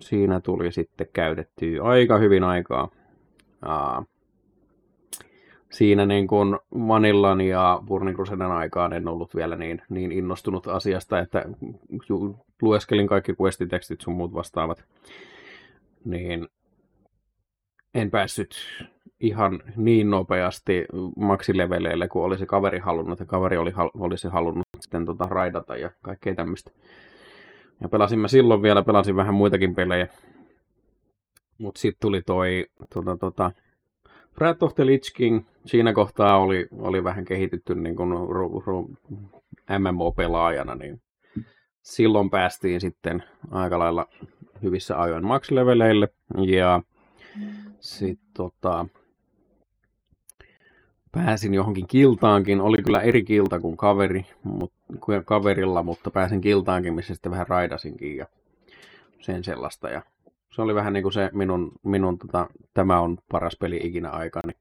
siinä tuli sitten käytettyä aika hyvin aikaa. Aa, siinä niin kuin Vanillan ja Burning aikaan en ollut vielä niin, niin innostunut asiasta, että lueskelin kaikki questitekstit sun muut vastaavat, niin en päässyt ihan niin nopeasti maksileveleille kuin olisi kaveri halunnut, ja kaveri oli, olisi halunnut sitten tota raidata ja kaikkea tämmöistä. Ja pelasimme silloin vielä, pelasin vähän muitakin pelejä. Mutta sitten tuli toi tota, tota, Wrath of the Lich King. Siinä kohtaa oli, oli vähän kehitytty niin kuin ru, ru, MMO-pelaajana, niin silloin päästiin sitten aika lailla hyvissä ajoin maksileveleille. Ja sitten tota, pääsin johonkin kiltaankin. Oli kyllä eri kilta kuin kaveri, mut, kuin kaverilla, mutta pääsin kiltaankin, missä sitten vähän raidasinkin ja sen sellaista. Ja se oli vähän niin kuin se minun, minun tota, tämä on paras peli ikinä aikani.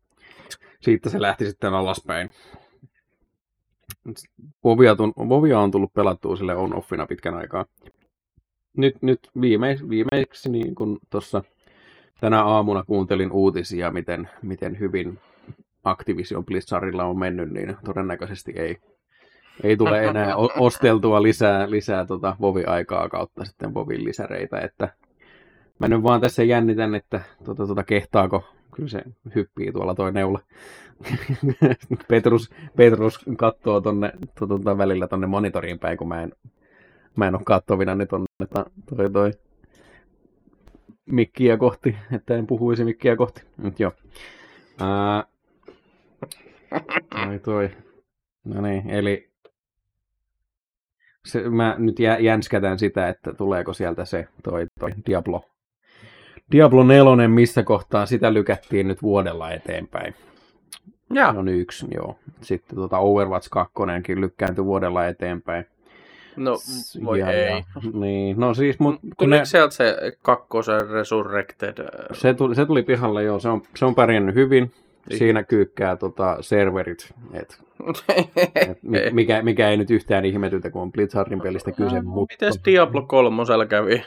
Siitä se lähti sitten alaspäin. Vovia, Vovia on tullut pelattua sille on-offina pitkän aikaa. Nyt, nyt viimeis, viimeiksi niin kun tuossa tänä aamuna kuuntelin uutisia, miten, miten hyvin Activision Blizzardilla on mennyt, niin todennäköisesti ei, ei tule enää osteltua lisää, lisää tota Vovi-aikaa kautta sitten Vovin lisäreitä, että mä nyt vaan tässä jännitän, että tota, tota, kehtaako, kyllä se hyppii tuolla toi neula. [laughs] Petrus, Petrus katsoo tonne tuota, välillä tonne monitoriin päin, kun mä en, mä en ole kattovina niin tonne toi, toi mikkiä kohti, että en puhuisi mikkiä kohti. Mut joo. Ää, toi toi. No niin, eli se, mä nyt jänskätän sitä, että tuleeko sieltä se toi, toi Diablo. Diablo 4, missä kohtaa sitä lykättiin nyt vuodella eteenpäin. Ja. On yksi, joo. Sitten tuota Overwatch 2 lykkääntyi vuodella eteenpäin. No, voi ja, ei. Ja, niin, no siis, mut, kun ne, sieltä se kakkosen Resurrected? Se tuli, se tuli pihalle, joo. Se on, se on pärjännyt hyvin. Niin. Siinä kyykkää tota, serverit, et, [laughs] et, mikä, mikä ei nyt yhtään ihmetytä, kun on Blitzardin pelistä kyse. No, mutta... Mites Diablo 3 kävi?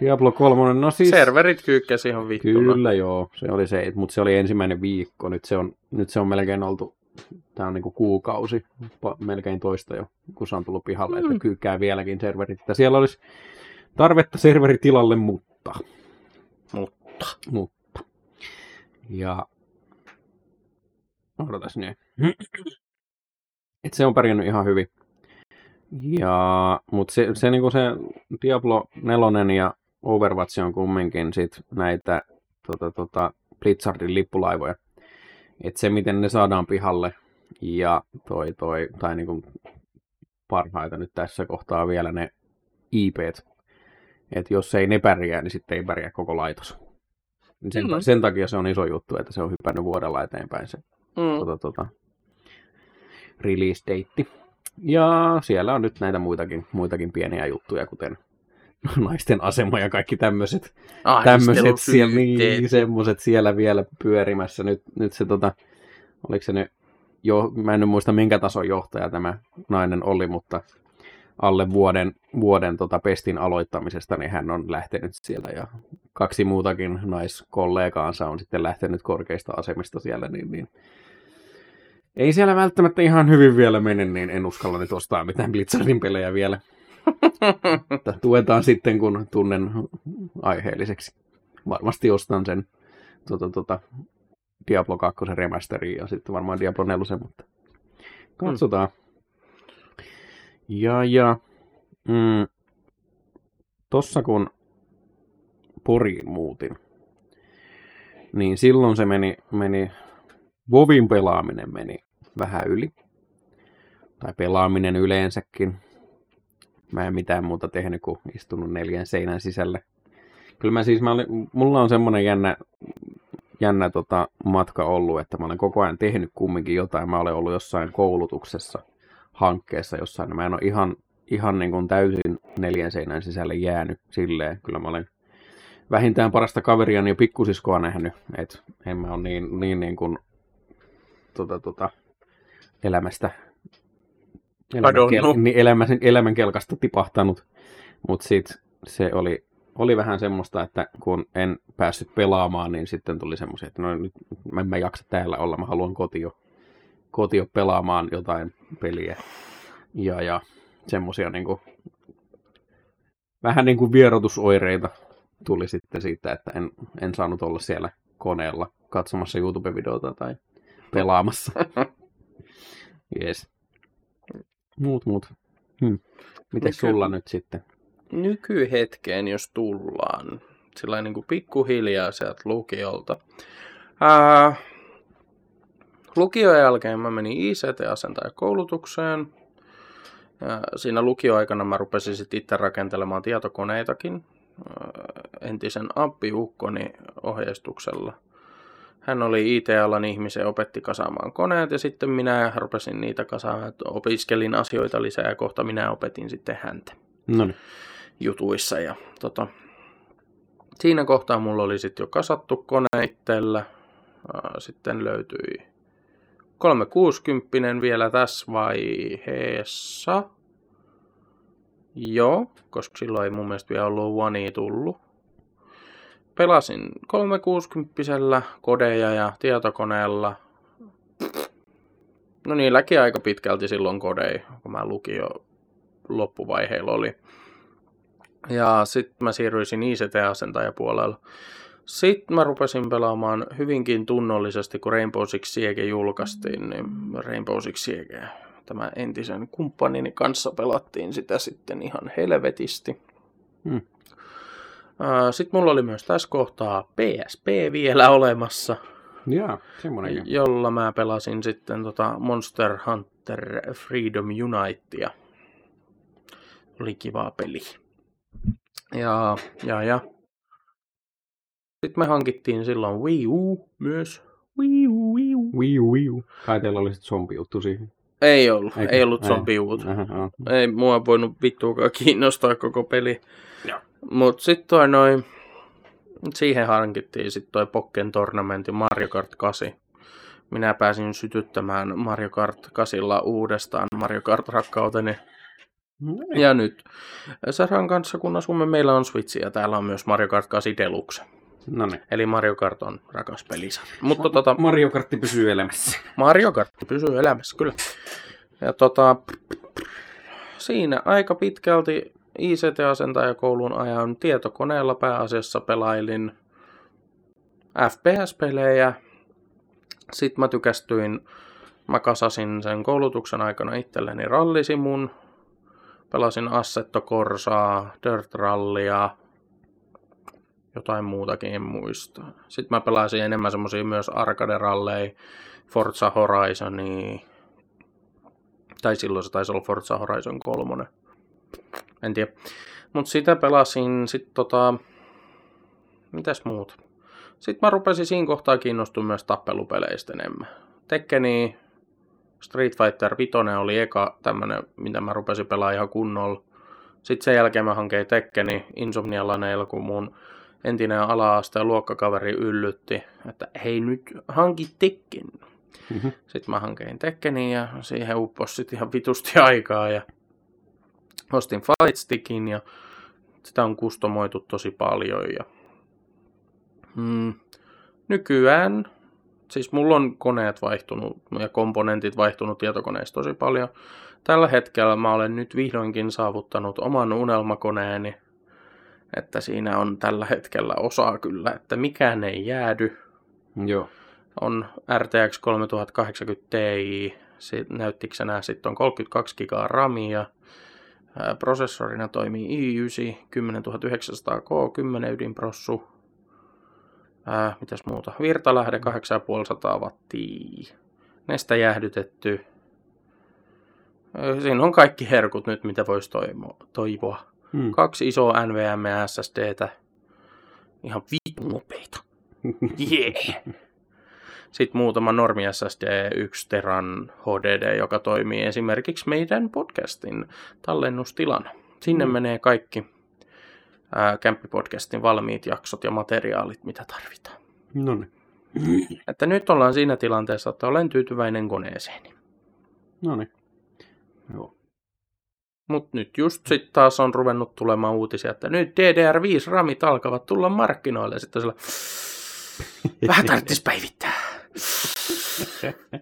Diablo 3, no siis... Serverit kyykkäsi ihan vittuna. Kyllä joo, se oli se, mutta se oli ensimmäinen viikko. Nyt se on, nyt se on melkein oltu, tämä on niinku kuukausi, melkein toista jo, kun se on tullut pihalle, mm. että kyykkää vieläkin serverit. Että siellä olisi tarvetta serveritilalle, mutta... Mutta. Mutta. Ja... Odotas nyt. [clears throat] Et se on pärjännyt ihan hyvin. Ja, mutta se, se, niinku se Diablo 4 ja Overwatch on kumminkin sit näitä tota, tota, Blizzardin lippulaivoja. Et se, miten ne saadaan pihalle ja toi, toi, tai niinku parhaita nyt tässä kohtaa vielä ne IPt. Että jos ei ne pärjää, niin sitten ei pärjää koko laitos. Sen, mm. sen takia se on iso juttu, että se on hyppännyt vuodella eteenpäin se mm. tota, tota, release date. Ja siellä on nyt näitä muitakin, muitakin pieniä juttuja, kuten [laughs] naisten asema ja kaikki tämmöiset, tämmöiset siellä, niin, semmoset siellä vielä pyörimässä. Nyt, nyt se tota, oliko se nyt, jo, mä en muista minkä tason johtaja tämä nainen oli, mutta alle vuoden, vuoden tota pestin aloittamisesta, niin hän on lähtenyt sieltä ja kaksi muutakin naiskollegaansa on sitten lähtenyt korkeista asemista siellä, niin, niin ei siellä välttämättä ihan hyvin vielä mene, niin en uskalla nyt ostaa mitään Blizzardin pelejä vielä. Tuetaan sitten, kun tunnen aiheelliseksi. Varmasti ostan sen tuota, tuota, Diablo 2 remasterin ja sitten varmaan Diablo 4, mutta katsotaan. Ja, ja mm, tossa kun Poriin muutin, niin silloin se meni, meni Vovin pelaaminen meni vähän yli. Tai pelaaminen yleensäkin. Mä en mitään muuta tehnyt kuin istunut neljän seinän sisällä. Kyllä mä siis, mä olin, mulla on semmonen jännä, jännä tota matka ollut, että mä olen koko ajan tehnyt kumminkin jotain. Mä olen ollut jossain koulutuksessa, hankkeessa jossain. Mä en ole ihan, ihan niin kuin täysin neljän seinän sisälle jäänyt silleen. Kyllä mä olen vähintään parasta kaveria ja pikkusiskoa nähnyt. että en mä ole niin, niin, niin kuin tota, tota, elämästä elämän, kel, niin elämän, elämän kelkasta tipahtanut, mutta sitten se oli, oli vähän semmoista, että kun en päässyt pelaamaan, niin sitten tuli semmoisia, että no nyt mä en mä jaksa täällä olla, mä haluan kotio, kotio pelaamaan jotain peliä. Ja, ja semmoisia niin kuin, vähän niin kuin vierotusoireita tuli sitten siitä, että en, en saanut olla siellä koneella katsomassa YouTube-videota tai pelaamassa. [laughs] Yes. Muut, muut. Hmm. Miten Nyky... sulla nyt sitten? Nykyhetkeen, jos tullaan, sillä niin kuin pikkuhiljaa sieltä lukiolta. Ää, lukion jälkeen mä menin ICT-asentajakoulutukseen. Ja siinä lukioaikana mä rupesin sitten itse rakentelemaan tietokoneitakin entisen appiukkoni ohjeistuksella – hän oli IT-alan ihmisen opetti kasaamaan koneet ja sitten minä rupesin niitä kasaamaan, opiskelin asioita lisää ja kohta minä opetin sitten häntä no niin. jutuissa. Ja, tota, siinä kohtaa mulla oli sitten jo kasattu kone itsellä. Sitten löytyi 360 vielä tässä vaiheessa. Joo, koska silloin ei mun mielestä vielä ollut One tullut pelasin 360 kodeja ja tietokoneella. No niilläkin aika pitkälti silloin kodei, kun mä lukio loppuvaiheilla oli. Ja sitten mä siirryisin ICT-asentajapuolella. Sitten mä rupesin pelaamaan hyvinkin tunnollisesti, kun Rainbow Six Siege julkaistiin, niin Rainbow Six Siege, tämä entisen kumppanini kanssa pelattiin sitä sitten ihan helvetisti. Hmm. Sitten mulla oli myös tässä kohtaa PSP vielä olemassa. Semmoinen. Jolla mä pelasin sitten tota Monster Hunter Freedom Unitea. Oli kiva peli. Ja, ja, ja. Sitten me hankittiin silloin Wii U myös. Wii U, Wii U. Wii U, Wii U. Kai teillä oli sitten zombi-juttu siihen. Ei ollut, Eikä? ei ollut zombi Ei mua voinut vittuakaan kiinnostaa koko peli. Joo. Mut sit toi noin, siihen hankittiin sit toi Pokken Tournamentin Mario Kart 8. Minä pääsin sytyttämään Mario Kart 8 uudestaan Mario Kart rakkauteni. No niin. Ja nyt Saran kanssa, kun asumme, meillä on Switch ja täällä on myös Mario Kart 8 Deluxe. No niin. Eli Mario Kart on rakas pelisarja. Mutta tota, Mario Kartti pysyy elämässä. Mario Kart pysyy elämässä, kyllä. Ja tota, siinä aika pitkälti ICT-asentajakoulun ajan tietokoneella pääasiassa pelailin FPS-pelejä. Sitten mä tykästyin, mä kasasin sen koulutuksen aikana itselleni rallisimun. Pelasin Assetto Corsaa, Dirt Rallia, jotain muutakin en muista. Sitten mä pelasin enemmän semmosia myös arcade ralleja, Forza Horizonia, tai silloin se taisi olla Forza Horizon 3. En tiedä. Mutta sitä pelasin sitten tota... Mitäs muut? Sitten mä rupesin siinä kohtaa kiinnostumaan myös tappelupeleistä enemmän. Tekkeni, Street Fighter 5 oli eka tämmönen, mitä mä rupesin pelaamaan ihan kunnolla. Sitten sen jälkeen mä hankein Tekkeni Insomnialaneilla, kun mun entinen ala-asteen luokkakaveri yllytti, että hei nyt hanki Tekken. Mhm. Sitten mä hankein Tekkenin ja siihen upposi sit ihan vitusti [laughs] aikaa ja ostin Fightstickin ja sitä on kustomoitu tosi paljon ja mm, nykyään, siis mulla on koneet vaihtunut ja komponentit vaihtunut tietokoneissa tosi paljon. Tällä hetkellä mä olen nyt vihdoinkin saavuttanut oman unelmakoneeni, että siinä on tällä hetkellä osaa kyllä, että mikään ei jäädy Joo. on RTX 3080 Ti, sit näyttikö se nää, sitten on 32 gigaa ramia, prosessorina toimii i9 10900K, 10 ydinprossu, Ää, mitäs muuta, virtalähde 8500 wattia, neste jäähdytetty, Ää, siinä on kaikki herkut nyt, mitä voisi toivoa. Hmm. Kaksi isoa NVMe SSDtä, ihan vitun nopeita. [laughs] Yeah. Sitten muutama normi SSD 1 teran HDD, joka toimii esimerkiksi meidän podcastin tallennustilana. Sinne Mm. menee kaikki ää, Kämppipodcastin valmiit jaksot ja materiaalit, mitä tarvitaan. No niin. Että nyt ollaan siinä tilanteessa, että olen tyytyväinen koneeseeni. No niin. Joo. Mutta nyt just sitten taas on ruvennut tulemaan uutisia, että nyt DDR5-ramit alkavat tulla markkinoille. Sitten sillä vähän tarvitsisi päivittää.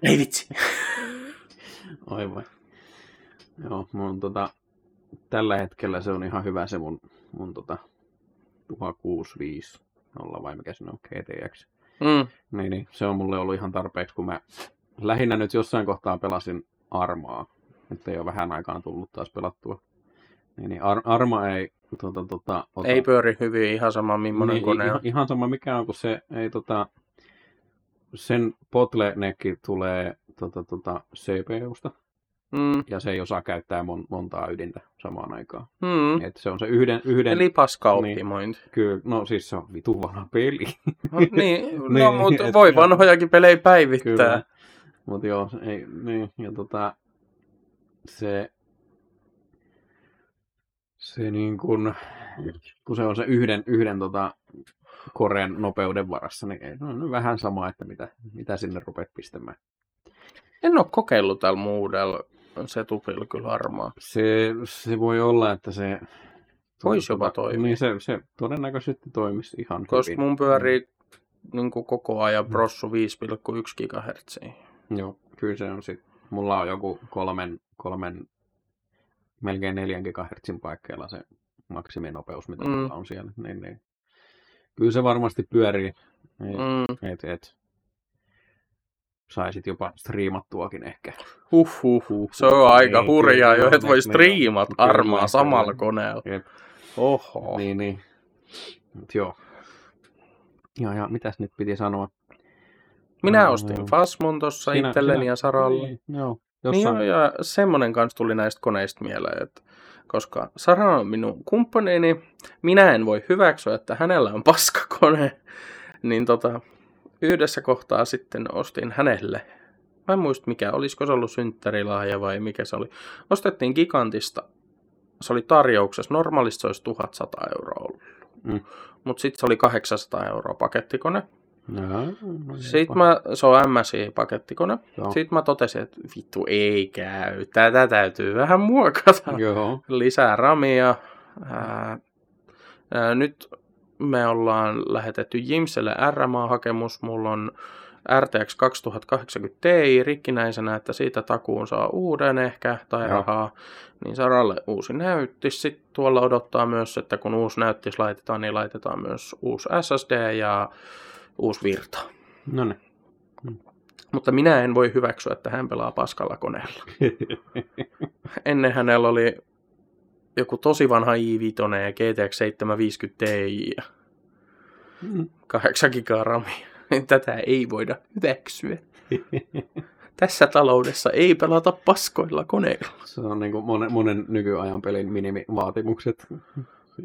Ei vitsi. Aivan. Joo, mun tota, tällä hetkellä se on ihan hyvä se mun, mun tota, 1650 vai mikä se on, GTX. Mm. Niin, niin, se on mulle ollut ihan tarpeeksi, kun mä lähinnä nyt jossain kohtaa pelasin Armaa. Nyt ei ole vähän aikaan tullut taas pelattua. Niin, niin Ar- Arma ei tota, tota, ota, Ei pyöri hyvin, ihan sama millainen niin, kone on. ihan, ihan sama mikä on, kun se ei tota, sen bottlenecki tulee tota, tota, CPUsta, Mm. ja se ei osaa käyttää mon, montaa ydintä samaan aikaan. Mm. Et se on se yhden, yhden Eli paskaoptimointi. kyllä, no siis se on vitu vanha peli. [laughs] [laughs] No, niin, no, Niin, mutta voi vanhojakin pelejä päivittää. Kyllä. Mutta joo, ei, niin, ja tota, se, se niin kun, kun se on se yhden, yhden tota, koren nopeuden varassa, niin ei, no, no vähän sama, että mitä, mitä sinne rupeat pistämään. En ole kokeillut tällä muudella setupilla kyllä armaa. Se, se voi olla, että se... Voisi jopa toimia. Niin se, se todennäköisesti toimisi ihan Koska hyvin. mun pyörii niin kuin koko ajan prossu 5,1 GHz. Joo, kyllä se on sit. Mulla on joku kolmen, kolmen melkein neljän gigahertsin paikkeilla se maksiminopeus, mitä Mm. mm. mulla on siellä. Niin, niin. Kyllä se varmasti pyörii. Ei, Mm. et, et. Saisit jopa striimattuakin ehkä. Huh, huh, huh. Se on aika Niin, hurjaa kyllä, jo, että voi niin, striimata kyllä, armaa samalla koneella. Jep. Oho. Niin, niin. Mut joo. Ja, ja mitäs nyt piti sanoa? Minä No, ostin. Fasmon Sinä- itselleni ja Saralle. Niin, joo. Niin Jossain, joo, ja semmonen kanssa tuli näistä koneista mieleen, että koska Sara on minun kumppanini, minä en voi hyväksyä, että hänellä on paskakone, niin tota, yhdessä kohtaa sitten ostin hänelle. Mä en muista mikä, olisiko se ollut synttärilahja vai mikä se oli. Ostettiin Gigantista, se oli tarjouksessa, normaalisti se olisi 1100 euroa ollut. Mm. Mutta sitten se oli 800 euroa pakettikone. No, Sitten mä, se on MSI-pakettikone. Joo. Sitten mä totesin, että vittu ei käy. Tätä täytyy vähän muokata. Joo. Lisää ramia. Ää, ää, nyt me ollaan lähetetty Jimselle RMA-hakemus. Mulla on RTX 2080 Ti rikkinäisenä, että siitä takuun saa uuden ehkä tai Joo. rahaa. Niin Saralle uusi näyttis. Sitten tuolla odottaa myös, että kun uusi näyttis laitetaan, niin laitetaan myös uusi SSD ja uusi virta. No niin. Mutta minä en voi hyväksyä, että hän pelaa paskalla koneella. [laughs] Ennen hänellä oli joku tosi vanha i5 ja GTX 750 Ti ja Mm. 8 gigaa ramia. [laughs] Tätä ei voida hyväksyä. Tässä taloudessa ei pelata paskoilla koneilla. Se on niin kuin monen, monen nykyajan pelin minimivaatimukset.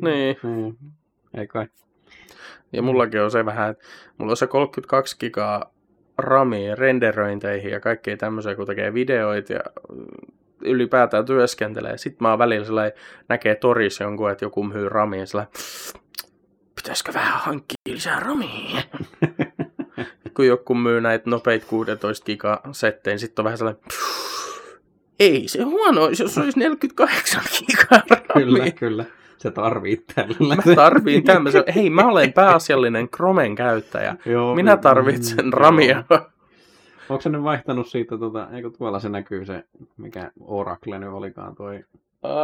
Niin. Mm. Ei kai. Ja mullakin on se vähän, että mulla on se 32 gigaa ramia renderöinteihin ja kaikkea tämmöisiä, kun tekee videoita ja mm, ylipäätään työskentelee. Sitten mä oon välillä sellainen, näkee torissa jonkun, että joku myy ramia ja sellainen, pitäisikö vähän hankkia lisää ramia? [laughs] kun joku myy näitä nopeita 16 giga settejä, sitten on vähän sellainen, ei se huono jos olisi 48 gigaa ramia. Kyllä, kyllä. Se tarvii tällä. Mä tarviin tämmöisen, hei mä olen pääasiallinen Chromen käyttäjä. Joo, Minä mm, tarvitsen joo. ramia. Onko se nyt vaihtanut siitä, tota, eikö tuolla se näkyy se, mikä Oracle nyt olikaan toi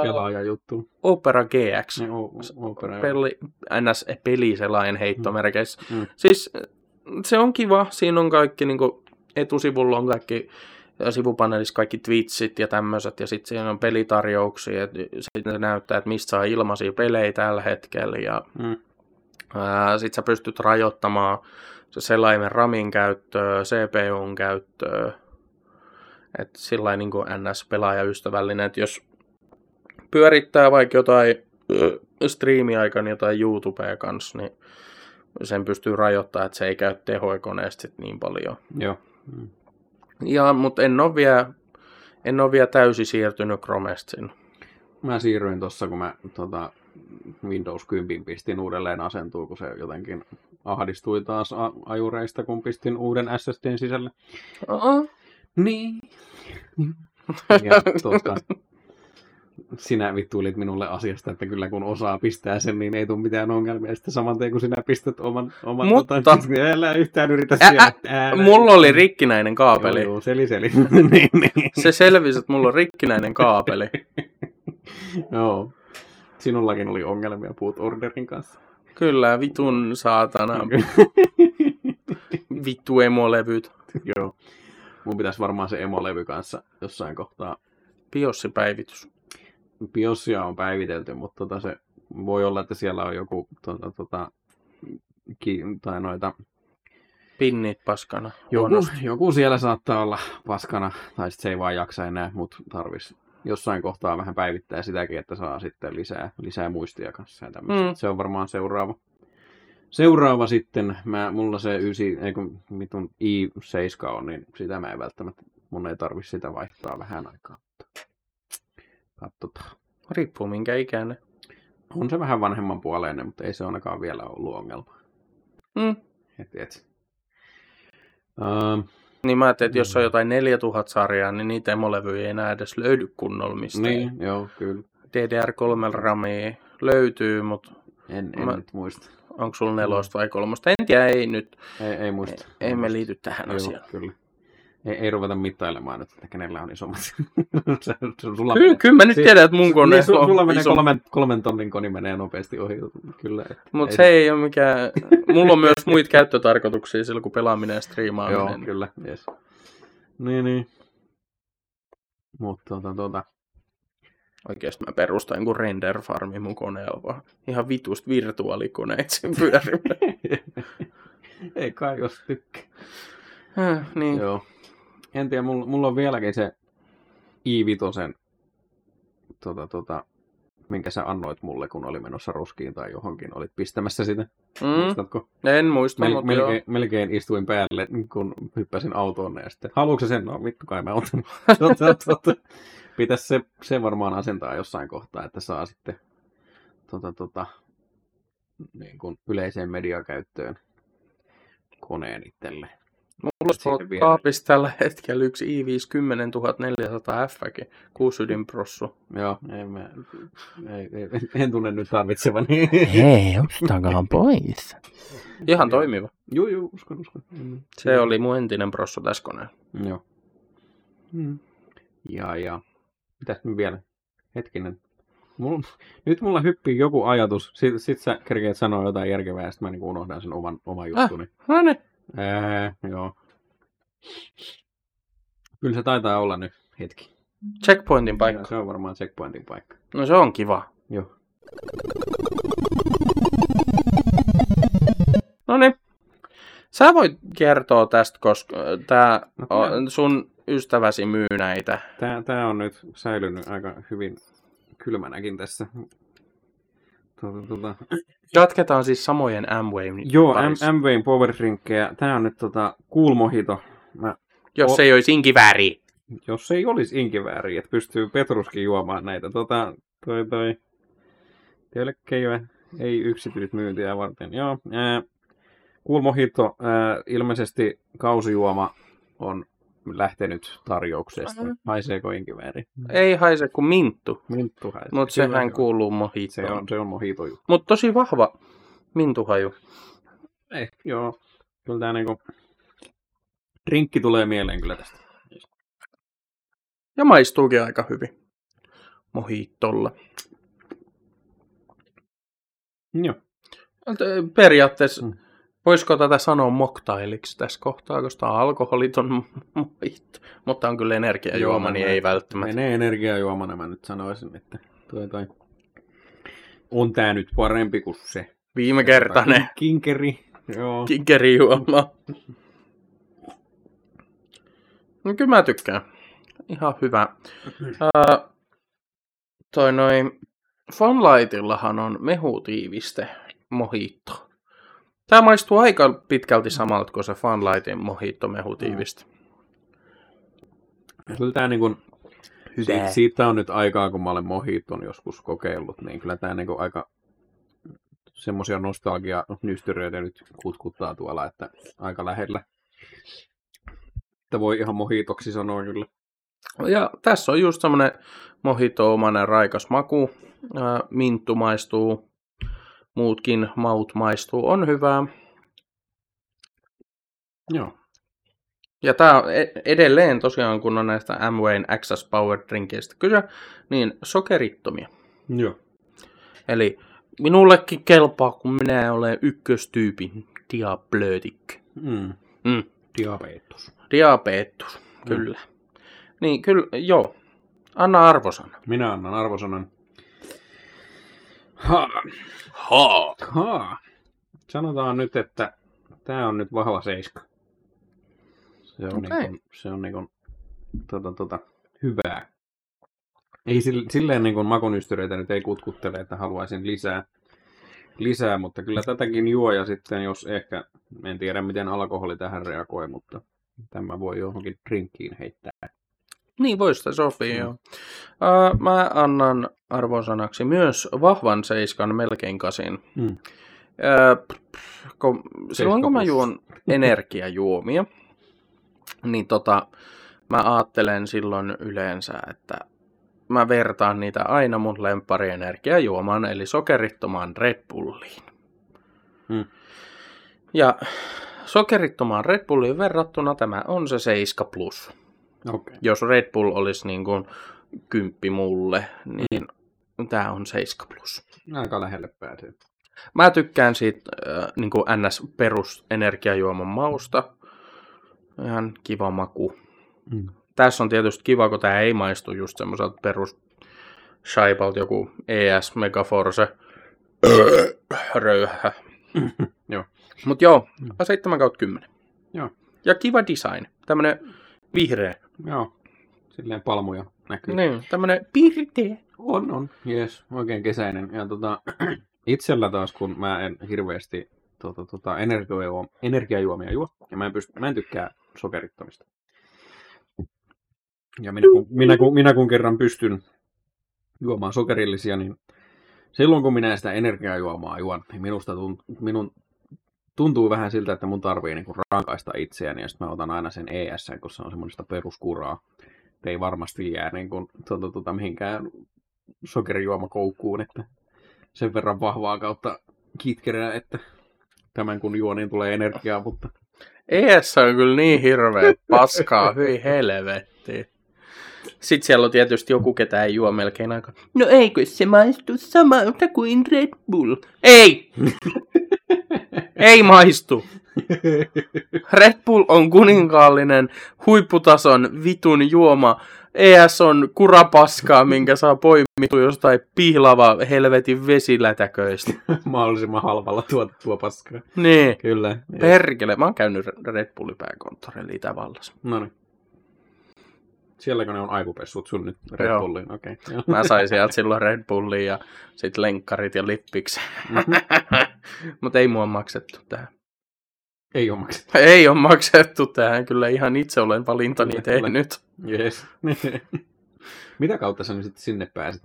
pelaajajuttu? Opera GX. Niin, o- Opera. Peli, ns. peliselain heittomerkeissä. Mm. Siis se on kiva. Siinä on kaikki, niin kuin, etusivulla on kaikki sivupaneelissa kaikki Twitchit ja tämmöiset, ja sitten siinä on pelitarjouksia, että sitten se näyttää, että mistä saa ilmaisia pelejä tällä hetkellä, ja Mm. sitten sä pystyt rajoittamaan se selaimen ramin käyttöä, CPUn käyttöä, että sillä niin kuin NS-pelaajaystävällinen, että jos pyörittää vaikka jotain ö, striimiaikana jotain YouTubea kanssa, niin sen pystyy rajoittamaan, että se ei käy tehoja koneesta sit niin paljon. Joo. Mm. Ja, mutta en ole vielä, en ole vielä täysin siirtynyt Chromesta sinne. Mä siirryin tuossa, kun mä tota, Windows 10 pistin uudelleen asentuu, kun se jotenkin ahdistui taas a- ajureista, kun pistin uuden SSDn sisälle. Uh-uh. Niin. [laughs] Ja tuota, sinä vittuilit minulle asiasta, että kyllä kun osaa pistää sen, niin ei tule mitään ongelmia. Sitten saman tien, kun sinä pistät oman, oman Mutta- tota, älä yhtään yritä Ä- siellä. ä-. Mulla oli rikkinäinen kaapeli. Joo, joo, seli, seli. [laughs] niin, niin. Se selvisi, että mulla on rikkinäinen kaapeli. [laughs] Joo. Sinullakin oli ongelmia puut orderin kanssa. Kyllä, vitun saatana. [laughs] Vittu emolevyt. Joo. Mun pitäisi varmaan se emolevy kanssa jossain kohtaa. Biossipäivitys. Biosia on päivitelty, mutta tota se voi olla, että siellä on joku tota, tota, ki, tai noita, Pinnit paskana. joku, joku, siellä saattaa olla paskana, tai sitten se ei vaan jaksa enää, mutta tarvis jossain kohtaa vähän päivittää sitäkin, että saa sitten lisää, lisää muistia kanssa. Ja. Mm. Se on varmaan seuraava. Seuraava sitten, mä, mulla se 9, ei kun mitun i7 on, niin sitä mä en välttämättä, mun ei tarvi sitä vaihtaa vähän aikaa. Katsotaan. Riippuu minkä ikäinen. On se vähän vanhemman puoleinen, mutta ei se ainakaan vielä ollut ongelma. Mm. Et, et. Uh, Niin mä ajattelin, että jos on jotain 4000-sarjaa, niin niitä emolevyjä ei enää edes löydy kunnolla mistään. niin, joo, kyllä. DDR3 ramia löytyy, mutta En, en Mä- nyt muista. onko sulla nelosta vai kolmosta? En tiedä, ei nyt. Ei, ei muista. Ei me muista. liity tähän Joo, asiaan. kyllä. Ei, ei ruveta mittailemaan nyt, että kenellä on isommat. [laughs] sulla Kyllä, kyllä mä nyt Si- tiedän, että mun kone niin, on sulla menee kolmen, kolmen tonnin koni menee nopeasti ohi. Kyllä. Mutta se ei ole mikään... Mulla on myös muita käyttötarkoituksia silloin, kun pelaaminen ja striimaaminen. Joo, kyllä. Yes. Niin, niin. Mutta tota, tota. Oikeasti mä perustan jonkun render farmi mun koneella, vaan ihan vitusta virtuaalikoneet sen pyörimään. [laughs] ei kai jos tykkää. Äh, niin. Joo. En tiedä, mulla, mulla on vieläkin se i5, tota, tota, minkä sä annoit mulle, kun oli menossa roskiin tai johonkin. Olit pistämässä sitä. Mm, Muistatko? en muista, Mel, mutta joo. melkein, melkein istuin päälle, kun hyppäsin autoon ja sitten, haluatko sen? No vittu kai mä otan. [laughs] Tota, tota. Pitäisi se, se varmaan asentaa jossain kohtaa, että saa sitten tota, tota, niin kuin yleiseen mediakäyttöön koneen itselle. Mulla on kaapissa tällä hetkellä yksi i5 10400 f 6 ydinprossu. Joo, en, mä, ei, ei, en tunne nyt tarvitsevani. Hei, ostakaa pois. Ihan toimiva. Joo, joo, uskon, uskon. Mm. Se oli mun entinen prossu tässä koneella. Joo. Mm. Ja, ja. Mitäs nyt vielä? Hetkinen. Mulla, nyt mulla hyppii joku ajatus. Sitten sit sä kerkeet sanoa jotain järkevää ja sitten mä niinku unohdan sen oman, oman juttuni. No niin. Ää, joo. Kyllä se taitaa olla nyt hetki. Checkpointin paikka. Se on varmaan checkpointin paikka. No se on kiva. Joo. No niin. Sä voit kertoa tästä, koska tää No, on, sun ystäväsi myy näitä. Tää, tää on nyt säilynyt aika hyvin kylmänäkin tässä. Tuota, tuota. Jatketaan siis samojen Amway Joo. M- M-Wayn Power Drinkkejä. Tää on nyt tota Cool Mojito. Mä, Jos O- se ei olisi inkivääri. jos ei olisi inkivääri, että pystyy Petruskin juomaan näitä. Tota, toi toi. Telkkejä, ei yksityismyyntiä varten. Joo, ää, Cool Mojito, ää, ilmeisesti kausijuoma on lähtenyt tarjouksesta. Aha. Haiseeko inkivääri? Ei haise kuin minttu, Minttu haisee. mutta sehän se on. kuuluu Se mohitoon. on, se on juttu. Mutta tosi vahva mintuhaju. Eh, joo. Kyllä tää niinku... Drinkki tulee mieleen kyllä tästä. Ja maistuukin aika hyvin mohitolla. Joo. Periaatteessa, Mm. Voisiko tätä sanoa moktailiksi tässä kohtaa, koska tämä on [laughs] alkoholiton mojito. Mutta on kyllä energiajuoma, niin ei välttämättä. Menee energiajuomana, mä nyt sanoisin, että toi toi. On tää nyt parempi kuin se. Viime kertainen Kinkeri. Joo. kinkerijuoma. No kyllä mä tykkään. Ihan hyvä. Ää, toi noin Funlightillahan on mehutiiviste mojito. Tämä maistuu aika pitkälti samalta kuin se Funlightin mojito mehutiiviste. Kyllä tää niinku... Siitä, siitä on nyt aikaa, kun mä olen mohiton joskus kokeillut, niin kyllä tää niinku aika semmosia nostalgia-nystyröitä nyt kutkuttaa tuolla, että aika lähellä. Että voi ihan mohitoksi sanoa kyllä. Ja tässä on just semmoinen mojito-omainen raikas maku. Minttu maistuu, muutkin maut maistuu, on hyvää. Joo. Ja tämä e- edelleen tosiaan, kun on näistä Amwayn Access Power Drinkkeistä kyse, niin sokerittomia. Joo. Eli minullekin kelpaa, kun minä olen ykköstyypin diablötikkö. Mm. Mm. Diabetes. Diabetus, kyllä. Niin kyllä, joo. Anna arvosana. Minä annan arvosanan. Ha. Ha. ha. Sanotaan nyt, että tämä on nyt vahva seiska. Se on, Okei. niin se on niin kuin, tota, tota, hyvää. Ei sille- silleen niin kuin makunystyröitä nyt ei kutkuttele, että haluaisin lisää, lisää, mutta kyllä tätäkin juo ja sitten jos ehkä, en tiedä miten alkoholi tähän reagoi, mutta tämä voi johonkin drinkkiin heittää. Niin, voisi sitä sopia, Mm. joo. Ää, mä annan arvosanaksi myös vahvan seiskan melkein kasin. Mm. Ää, kun, silloin kun mä juon energiajuomia, niin tota, mä ajattelen silloin yleensä, että mä vertaan niitä aina mun lemparienergiajuomaan, eli sokerittomaan Red Bulliin. Mm. Ja sokerittomaan Red Bulliin verrattuna tämä on se 7 plus. Okei. Jos Red Bull olisi niin kuin kymppi mulle, niin tämä on 7 plus. Aika lähelle pääsee. Mä tykkään siitä äh, niin kuin NS-perusenergiajuoman mausta. Ihan kiva maku. Mm. Tässä on tietysti kiva, kun tämä ei maistu just semmoiselta perus shaipalta joku ES Megaforce [coughs] röyhä. Joo. Mut joo, 7 kautta 10. Joo. Ja kiva design. Tämmönen vihreä. Joo. Silleen palmuja näkyy. Niin, tämmönen pirteä. On, on. Jees, oikein kesäinen. Ja tota, [clears throat] itsellä taas, kun mä en hirveästi tota, tota, energiajuomia, energiajuomia juo, ja mä en, pysty, mä en tykkää sokerittomista. Ja minä kun, minä, kun, minä kun kerran pystyn juomaan sokerillisia, niin silloin kun minä sitä energiajuomaa juon, niin minusta tunt, minun tuntuu vähän siltä, että mun tarvii niinku rankaista itseäni, ja sitten mä otan aina sen ES, kun se on semmoista peruskuraa. Et ei varmasti jää niinku, tuota, tuota, mihinkään sokerijuomakoukkuun, että sen verran vahvaa kautta kitkerää, että tämän kun juo, niin tulee energiaa, mutta ES on kyllä niin hirveä paskaa, hyi helvetti. Sitten siellä on tietysti joku, ketä ei juo melkein aika. No eikö se maistu samalta kuin Red Bull? Ei! [laughs] ei maistu. Red Bull on kuninkaallinen huipputason vitun juoma. ES on kurapaskaa, minkä saa poimittua jostain pihlava helvetin vesilätäköistä. [laughs] mahdollisimman halvalla tuotettua paskaa. Niin. Kyllä. Perkele, mä oon käynyt Red Bullin pääkonttorilla Itävallassa. No niin. Sielläkö ne on aivopessut sun nyt Red Joo. Bulliin? Okei. Okay. Mä sain sieltä silloin Red Bullia ja sit lenkkarit ja lippiksi. [laughs] Mhm. Mutta ei mua maksettu tähän. Ei ole maksettu. Ei ole maksettu tähän, kyllä ihan itse olen valintani Kyllä, kyllä. tehnyt. Yes. [laughs] Mitä kautta sä nyt sitten sinne pääsit?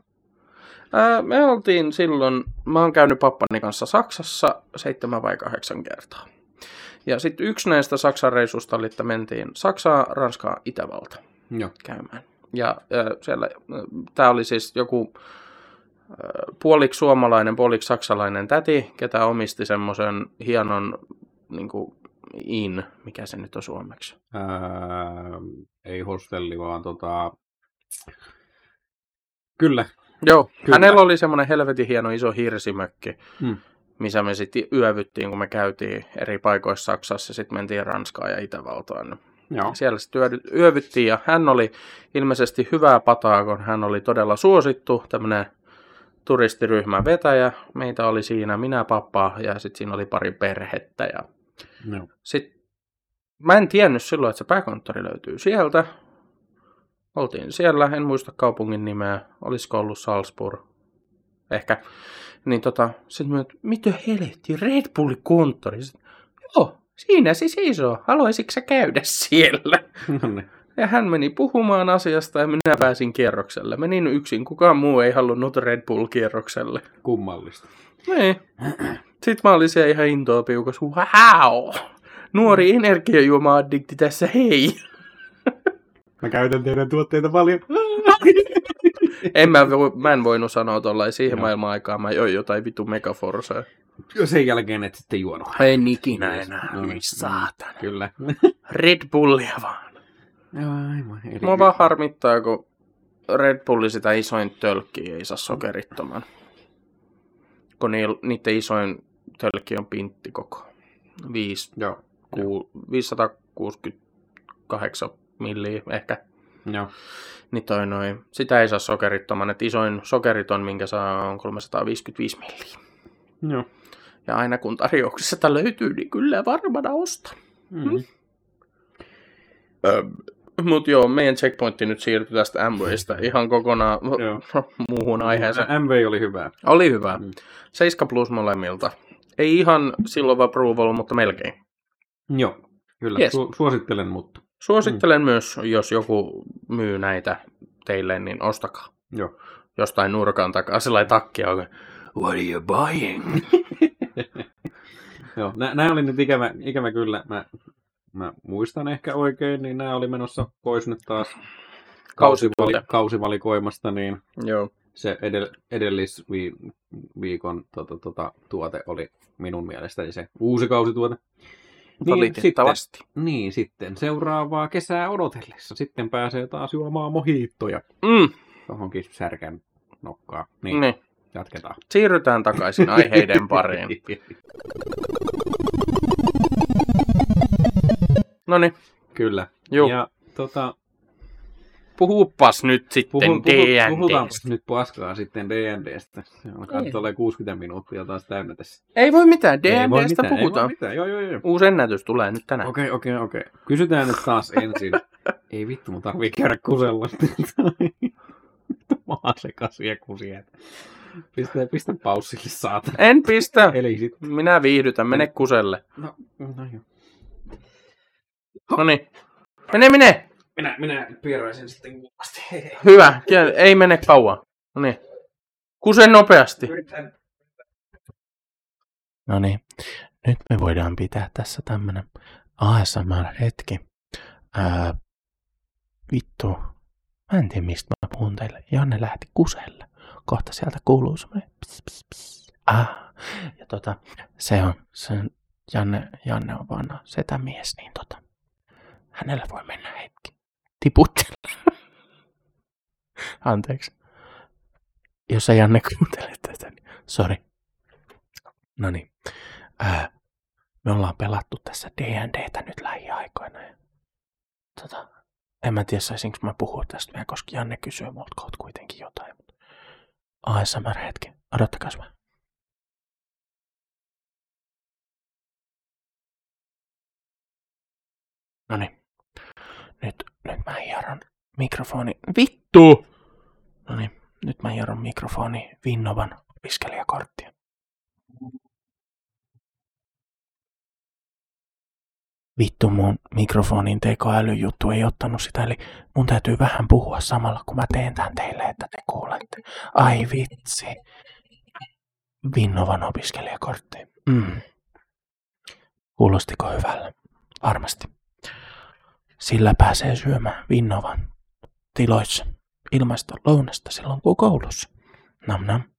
Ää, me oltiin silloin, mä oon käynyt pappani kanssa Saksassa seitsemän vai kahdeksan kertaa. Ja sitten yksi näistä Saksan reissusta oli, että mentiin Saksaa, Ranskaa, Itävalta Joo. käymään. Ja äh, siellä, tämä oli siis joku äh, puoliksi suomalainen, puoliksi saksalainen täti, ketä omisti semmoisen hienon niin kuin, in, mikä se nyt on suomeksi. Ää, ei hostelli, vaan tota... Kyllä. Joo. Kyllä. hänellä oli semmoinen helvetin hieno iso hirsimökki, Hmm. missä me sitten yövyttiin, kun me käytiin eri paikoissa Saksassa, sitten mentiin Ranskaan ja Itävaltaan. Joo. Siellä sitten yö- yövyttiin ja hän oli ilmeisesti hyvää pataa, kun hän oli todella suosittu, tämmöinen turistiryhmän vetäjä. Meitä oli siinä minä, pappa ja sitten siinä oli pari perhettä. Ja Joo. sit, mä en tiennyt silloin, että se pääkonttori löytyy sieltä. Oltiin siellä, en muista kaupungin nimeä, olisiko ollut Salzburg, ehkä. Niin tota, sitten mä, että mitä helvetti, Red Bullin konttori. Sit, Joo, siinä se seisoo, haluaisitko sä käydä [laughs] siellä? No niin. Ja hän meni puhumaan asiasta ja minä pääsin kierrokselle. Menin yksin, kukaan muu ei halunnut Red Bull-kierrokselle. Kummallista. Niin. Sitten mä olin siellä ihan intoa piukas. Wow! Nuori energiajuoma-addikti tässä, hei! [laughs] Mä käytän teidän tuotteita paljon. En mä, vo, mä en voinut sanoa tollain siihen Joo. maailman aikaan. Mä join jotain vitu megaforsaa. Ja sen jälkeen et sitten juonut. En ikinä enää. No niin. Saatana. Kyllä. Red Bullia vaan. Aivan. Eli... Mua vaan harmittaa, kun Red Bulli sitä isoin tölkki ei saa sokerittoman. Kun niiden isoin tölkki on pintti koko. 5, Joo. ku, 568 milliä ehkä. Joo. Niin toi noin. Sitä ei saa sokerittoman. Et isoin sokeriton, minkä saa, on 355 milliä. Joo. Ja aina kun tarjouksessa löytyy, niin kyllä varmana osta. Mm. Mutta joo, meidän checkpointti nyt siirtyi tästä Amwaysta ihan kokonaan [laughs] [laughs] muuhun aiheeseen. MV oli hyvä. Oli hyvä. Mm. 7 plus molemmilta. Ei ihan silloin approval, mutta melkein. Joo. Kyllä. Yes. Su- suosittelen, mutta. Suosittelen myös, jos joku myy näitä teille, niin ostakaa. Joo. Jostain nurkan takaa sellainen takki on. What are you buying? [laughs] [laughs] Joo. Nä- Nämä oli nyt ikävä, ikävä kyllä. Mä, mä muistan ehkä oikein, niin nämä oli menossa pois nyt taas kausivali- kausivalikoimasta, niin Joo. se edell- edellisviikon tota, tota, tuote oli minun mielestäni se uusi kausituote. Valitettavasti. Sitten, niin, sitten seuraavaa kesää odotellessa. Sitten pääsee taas juomaan mohiittoja Mm, johonkin särkän nokkaan. Niin, niin. Jatketaan. Siirrytään takaisin aiheiden pariin. No niin, Kyllä. Juu. Ja tota, puhupas nyt sitten puhu, puhu, D&Dstä. puhutaanpa nyt paskaa sitten D&Dstä. Se alkaa Ei. nyt olemaan 60 minuuttia taas täynnä tässä. Ei voi mitään, Ei voi D&Dstä mitään, puhutaan. Ei voi mitään, joo joo joo. Uusi ennätys tulee nyt tänään. Okei, okei, okei. Kysytään nyt taas [laughs] ensin. Ei vittu, mun tarvii käydä kusella. Maa sekasia kusia. Pistä, pistä paussille saatana. En pistä. Eli sit... Minä viihdytän, mene kuselle. No, no joo. No niin. Mene, mene. Minä, minä pieräisin sitten hei. Hyvä. Ei mene kauan. No niin. Kuse nopeasti. Yritän. No niin. nyt me voidaan pitää tässä tämmönen ASMR-hetki. Ää, vittu, mä en tiedä mistä mä puhun teille. Janne lähti kuselle. Kohta sieltä kuuluu semmoinen ps, ps, ps. Ah. Ja tota, se on, se on Janne, Janne on vanha setämies, niin tota, hänellä voi mennä hetki. Tiputtella. [laughs] Anteeksi. Jos sä Janne kuuntelet tätä, niin sori. No niin. Ää, me ollaan pelattu tässä D&Dtä nyt lähiaikoina. Ja, tota, en mä tiedä, saisinko mä puhua tästä vielä, koska Janne kysyy multa kohta kuitenkin jotain. ASMR-hetki. Odottakas mä. No niin. Nyt, nyt mä hieron mikrofoni. Vittu! No niin, nyt mä hieron mikrofoni Vinnovan opiskelijakorttia. Vittu mun mikrofonin tekoälyjuttu ei ottanut sitä, eli mun täytyy vähän puhua samalla, kun mä teen tän teille, että te kuulette. Ai vitsi. Vinnovan opiskelijakortti. Mm. Kuulostiko hyvällä? Varmasti. Sillä pääsee syömään Vinnovan tiloissa ilmaista lounasta silloin, kun koulussa. Nam nam.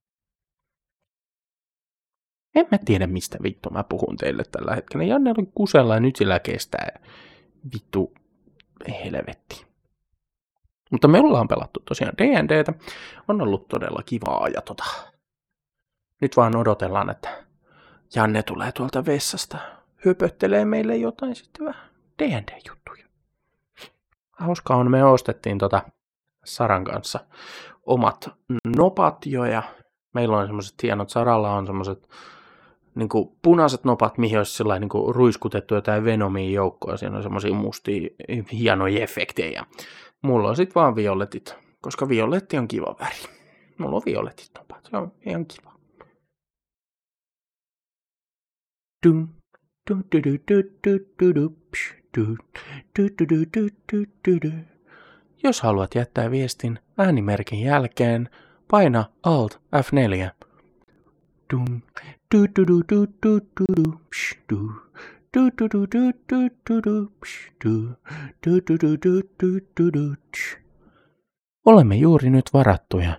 En mä tiedä, mistä vittu mä puhun teille tällä hetkellä. Janne oli kusella ja nyt sillä kestää. Vittu helvetti. Mutta me ollaan pelattu tosiaan D&Dtä. On ollut todella kivaa ja tota... Nyt vaan odotellaan, että Janne tulee tuolta vessasta. Höpöttelee meille jotain sitten vähän D&D-juttuja. Hauskaa on, me ostettiin tota Saran kanssa omat nopat jo ja meillä on semmoiset hienot, Saralla on semmoiset niin punaiset nopat, mihin olisi sellainen niin kuin ruiskutettu jotain Venomia joukkoa, siinä on semmoisia mustia hienoja efektejä. Mulla on sitten vaan violetit, koska violetti on kiva väri. Mulla on violetit nopat, se on ihan kiva. Dum. Jos haluat jättää viestin äänimerkin jälkeen, paina Alt F4. Dum, du, du, du, du, du, du, du, psh, du. Du, du, du, du, du, du, du, psh, du. Du, du, du, du, du, du, du, tsh. Olemme juuri nyt varattuja.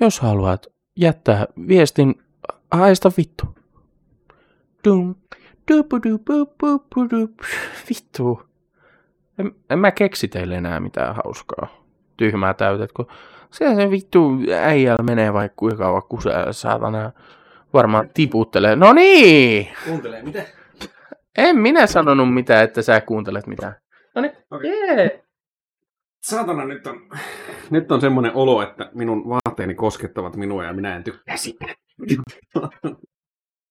Jos haluat jättää viestin, haista vittu. Dum, vittu. En, en mä keksi teille enää mitään hauskaa. Tyhmää täytet, kun se se vittu äijällä menee vaikka kuinka kauan kusee, saatana varmaan tiputtelee. No niin! Kuuntelee, mitä? En minä sanonut mitään, että sä kuuntelet mitään. No niin, Okei. yeah. Saatana, nyt on, nyt on semmoinen olo, että minun vaatteeni koskettavat minua ja minä en tykkää sitä. [laughs]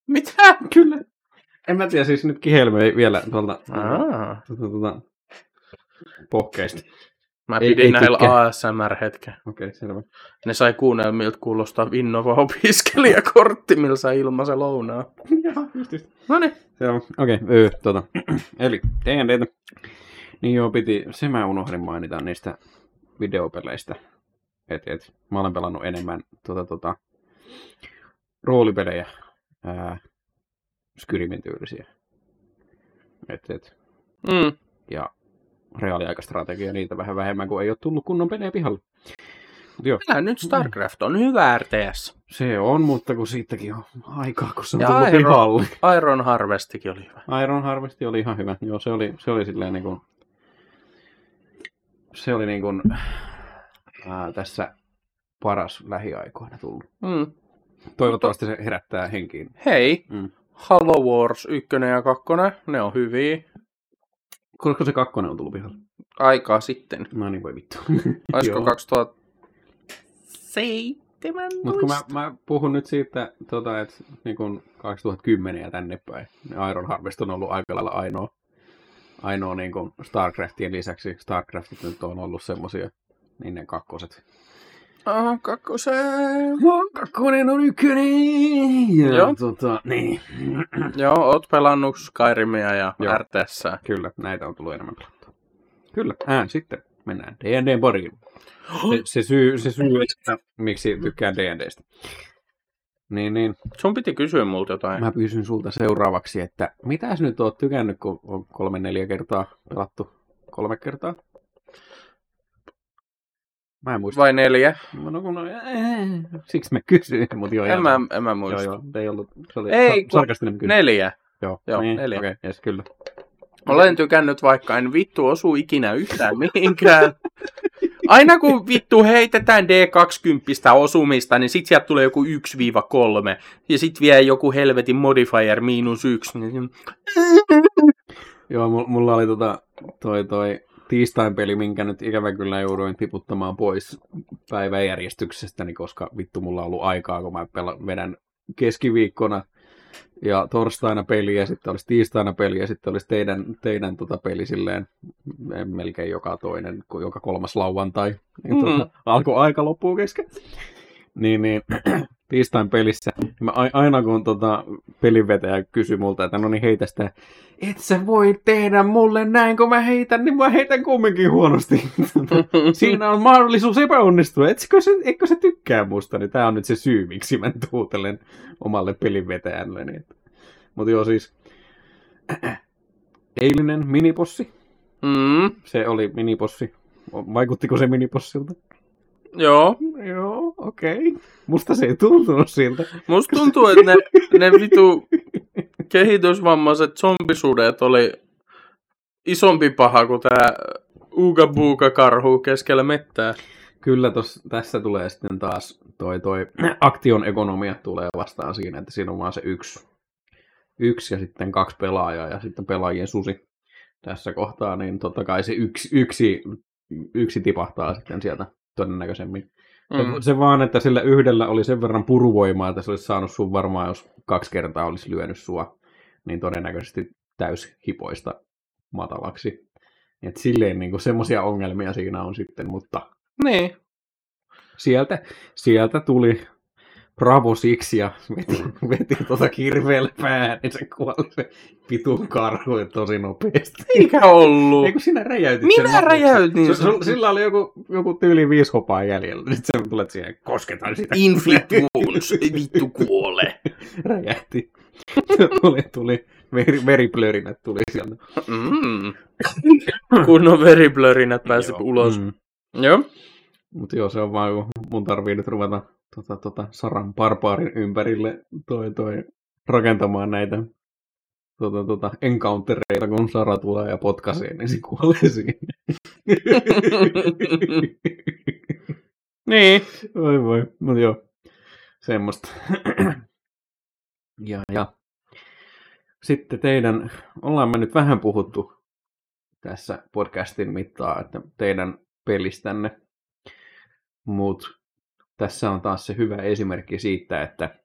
Mitä? Kyllä. En mä tiedä, siis nyt kihelmöi vielä tuolta, Aa, tuolta, tuolta pohkeista. Mä Ei- pidin ei näillä. ASMR-hetken. Okei, selvä. Ne sai kuunnella, miltä kuulostaa Vinnova opiskelijakortti, millä saa ilmaisen lounaa. [laughs] Jaha, just, just. No niin. Okei, öö, tota. [clears throat] Eli D&Dtä. Niin joo, piti, se mä unohdin mainita niistä videopeleistä. Et, et, mä olen pelannut enemmän tota, tota, roolipelejä, ää, Skyrimin tyylisiä. Et, et, Mm. ja reaaliaikastrategia niitä vähän vähemmän, kun ei ole tullut kunnon pelejä pihalle. Mut joo, Älä nyt StarCraft on hyvä RTS. se on, mutta kun siitäkin on aikaa, kun se on Ja tullut Iron- pihalle. Iron Harvestikin oli hyvä. Iron Harvest oli ihan hyvä. Joo, se oli, se oli silleen niin kuin, se oli niin kuin, ää, tässä paras lähiaikoina tullut. Mm. Toivottavasti se herättää henkiin. Hei, Mm. Halo Wars 1 ja 2, ne on hyviä. Koska se kakkonen on tullut pihalle. Aikaa sitten. No niin, voi vittu. [laughs] Olisiko Joo. 2007? Mutta kun mä, mä puhun nyt siitä, tota, että niin kuin 2010 ja tänne päin, niin Iron Harvest on ollut aika lailla ainoa, ainoa niin Starcraftien lisäksi. Starcraftit nyt on ollut semmosia, niin ne kakkoset. Ah, kakkoseen. Kakkonen on ykkönen! Ja, Joo. Tota, niin. Joo, oot pelannut Skyrimia ja Joo. RTS. Kyllä, näitä on tullut enemmän pelattua. Kyllä, ään sitten mennään D&Dn pariin. [gasps] Se, se, syy, se syy, että miksi tykkään D&Dstä. Niin, niin. Sun piti kysyä multa jotain. Mä kysyn sulta seuraavaksi, että mitäs nyt oot tykännyt, kun on kolme neljä kertaa pelattu? Kolme kertaa? Mä en muista. Vai neljä? No, kun, äh, [laughs] siksi mä kysyin, mutta joo. En joo. mä, en mä Joo, muista. joo, ei ollut, se oli Ei, sa- sarkastinen kysymys. Neljä. Joo, Joo, niin, neljä. Okei, okay, yes, kyllä. Olen tykännyt, vaikka en vittu osu ikinä yhtään mihinkään. Aina kun vittu heitetään D20 osumista, niin sit sieltä tulee joku 1-3. Ja sit vie joku helvetin modifier miinus 1. Niin... Joo, mu- mulla oli tota, toi, toi tiistain peli, minkä nyt ikävä kyllä jouduin tiputtamaan pois päiväjärjestyksestäni, koska vittu mulla on ollut aikaa, kun mä pela- vedän keskiviikkona ja torstaina peli ja sitten olisi tiistaina peli ja sitten olisi teidän, teidän tota peli silleen melkein joka toinen, joka kolmas lauantai. Niin, Mm. tota, alkoi aika loppuu kesken. Niin, niin [clears throat] tiistain pelissä, niin mä aina kun tota, pelinvetäjä kysyi multa, että no niin heitä sitä, et sä voi tehdä mulle näin, kun mä heitän, niin mä heitän kumminkin huonosti. [laughs] Siinä on mahdollisuus epäonnistua. Etkö se, eikö se tykkää musta? Niin tää on nyt se syy, miksi mä tuutelen omalle pelinvetäjälle. Niin. Mutta joo siis, [clears throat] eilinen minipossi, Mm, se oli minipossi. Vaikuttiko se minipossilta? Joo. Joo, okei. Okay. Musta se ei tuntunut siltä. Musta tuntuu, että ne, ne vitu kehitysvammaiset zombisudet oli isompi paha kuin tää Uga Buga karhu keskellä mettää. Kyllä tos, tässä tulee sitten taas toi, toi aktion ekonomia tulee vastaan siinä, että siinä on vaan se yksi, yksi ja sitten kaksi pelaajaa ja sitten pelaajien susi tässä kohtaa, niin totta kai se yksi, yksi, yksi tipahtaa sitten sieltä todennäköisemmin. Mm. Se, vaan, että sillä yhdellä oli sen verran puruvoimaa, että se olisi saanut sun varmaan, jos kaksi kertaa olisi lyönyt sua, niin todennäköisesti täys hipoista matalaksi. Et silleen niin semmoisia ongelmia siinä on sitten, mutta Niin. sieltä, sieltä tuli Bravo siksi ja veti, veti tuota kirveellä päähän, niin se kuoli se vitun karhu tosi nopeasti. Eikä ollut. Eikö sinä räjäytit Minä sen räjäytin sen. Sillä oli joku, joku tyyli viisi hopaa jäljellä. Sitten sä tulet siihen, kosketan sitä. Inflict wounds. Vittu kuole. [laughs] Räjähti. tuli, tuli, veri, veriplörinät tuli sieltä. Mm. Kunnon veriblörinät pääsi ulos. Mm. Joo. Mutta joo, se on vaan, kun mun tarvii nyt ruveta tota, tota, Saran barbaarin ympärille toi, toi, rakentamaan näitä tota, tota, encountereita, kun Sara tulee ja potkaisee, niin se kuolee siihen. [laughs] Niin. Oi voi, mutta joo, semmoista. ja, ja. Sitten teidän, ollaan me nyt vähän puhuttu tässä podcastin mittaa, että teidän pelistänne, mutta tässä on taas se hyvä esimerkki siitä, että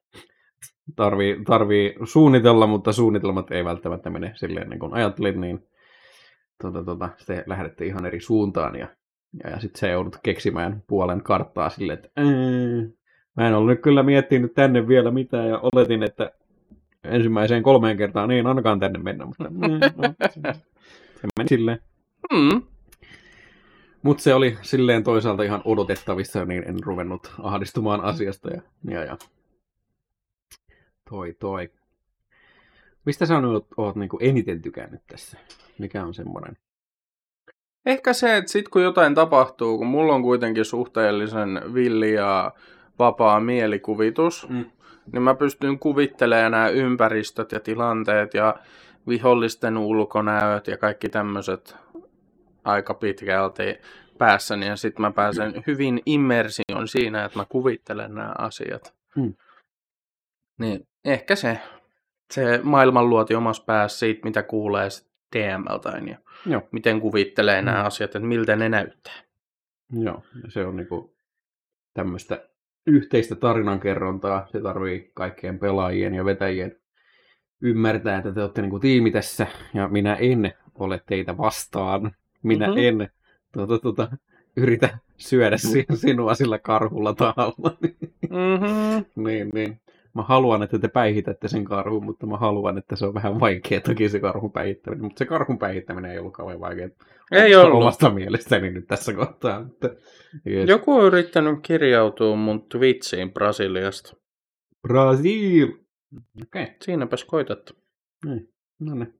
tarvii, tarvii suunnitella, mutta suunnitelmat ei välttämättä mene silleen niin kuin ajattelit, niin tota, tota, te lähdette ihan eri suuntaan ja, ja, sitten se joudut keksimään puolen karttaa silleen, että mä en ollut nyt kyllä miettinyt tänne vielä mitään ja oletin, että ensimmäiseen kolmeen kertaan niin annakaan tänne mennä, mutta mm, no, se meni silleen. Mm. Mutta se oli silleen toisaalta ihan odotettavissa, niin en ruvennut ahdistumaan asiasta. Ja, ja, ja. Toi, toi. Mistä sä oot, oot niinku eniten tykännyt tässä? Mikä on semmoinen? Ehkä se, että sit kun jotain tapahtuu, kun mulla on kuitenkin suhteellisen villi ja vapaa mielikuvitus, Mm. niin mä pystyn kuvittelemaan nämä ympäristöt ja tilanteet ja vihollisten ulkonäöt ja kaikki tämmöiset aika pitkälti päässäni. Ja sitten mä pääsen hyvin immersion siinä, että mä kuvittelen nämä asiat. Mm. Niin ehkä se, se maailmanluoti omassa päässä siitä, mitä kuulee DMltä ja Joo. miten kuvittelee nämä Mm. asiat, että miltä ne näyttää. Joo, ja se on niinku tämmöistä yhteistä tarinankerrontaa. Se tarvii kaikkien pelaajien ja vetäjien ymmärtää, että te olette niinku tiimi tässä, ja minä en ole teitä vastaan. Minä Mhm. mm-hmm. en tuota, tuota, yritä syödä si- sinua sillä karhulla tahalla. [laughs] Mm-hmm. niin, niin. Mä haluan, että te päihitätte sen karhun, mutta mä haluan, että se on vähän vaikea toki se karhun päihittäminen. Mutta se karhun päihittäminen ei ollut kauhean vaikea. Ei ollut. Omasta mielestäni nyt tässä kohtaa. Mutta, yes. Joku on yrittänyt kirjautua mun Twitchiin Brasiliasta. Brasil! Okei, okay. Siinäpäs koitettu. niin. no niin.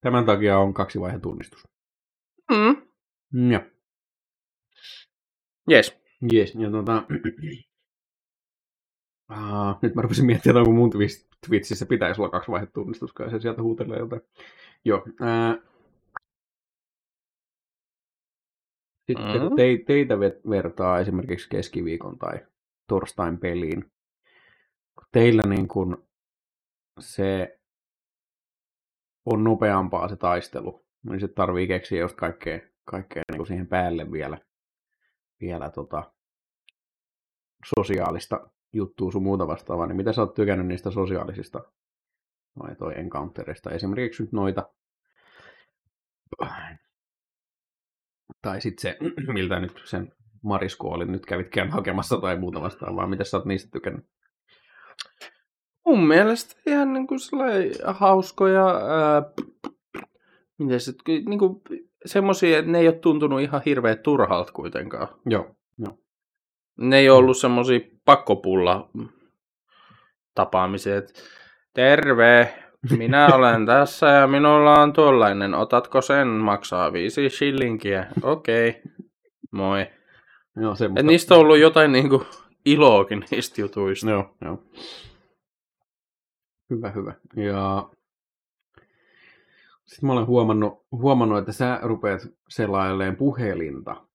Tämän takia on kaksi vaihe tunnistus. Mm. Joo. Yes. Jes, ja tota... [clears throat] Uh, nyt mä rupesin miettimään, että onko mun Twitch- Twitchissä pitäisi olla kaksi vaihetunnistus, kai se sieltä huutelee jotain. Joo. Uh, sitten Mm. mm. te, teitä vertaa esimerkiksi keskiviikon tai torstain peliin. Kun teillä niin kun se on nopeampaa se taistelu, niin se tarvii keksiä just kaikkea, kaikkea niin siihen päälle vielä, vielä tota, sosiaalista juttua sun muuta vastaavaa, niin mitä sä oot tykännyt niistä sosiaalisista vai toi encounterista, esimerkiksi nyt noita, tai sitten se, [clears throat] miltä nyt sen mariskoolin nyt kävitkään hakemassa tai muuta vastaavaa, mitä sä oot niistä tykännyt? Mun mielestä ihan niin kuin hauskoja, ää, miten se, niin kuin semmosia, että ne ei ole tuntunut ihan hirveän turhalta kuitenkaan. Joo, joo. Ne ei ole ollut semmosia pakkopulla tapaamisia, että terve, minä [laughs] olen tässä ja minulla on tuollainen, otatko sen, maksaa viisi shillinkiä, okei, okay. moi. Joo, Et semmoista. niistä on ollut jotain niinku iloakin niistä jutuista. Joo, joo. Hyvä, hyvä. Ja sitten mä olen huomannut, huomannut, että sä rupeat selailemaan puhelinta,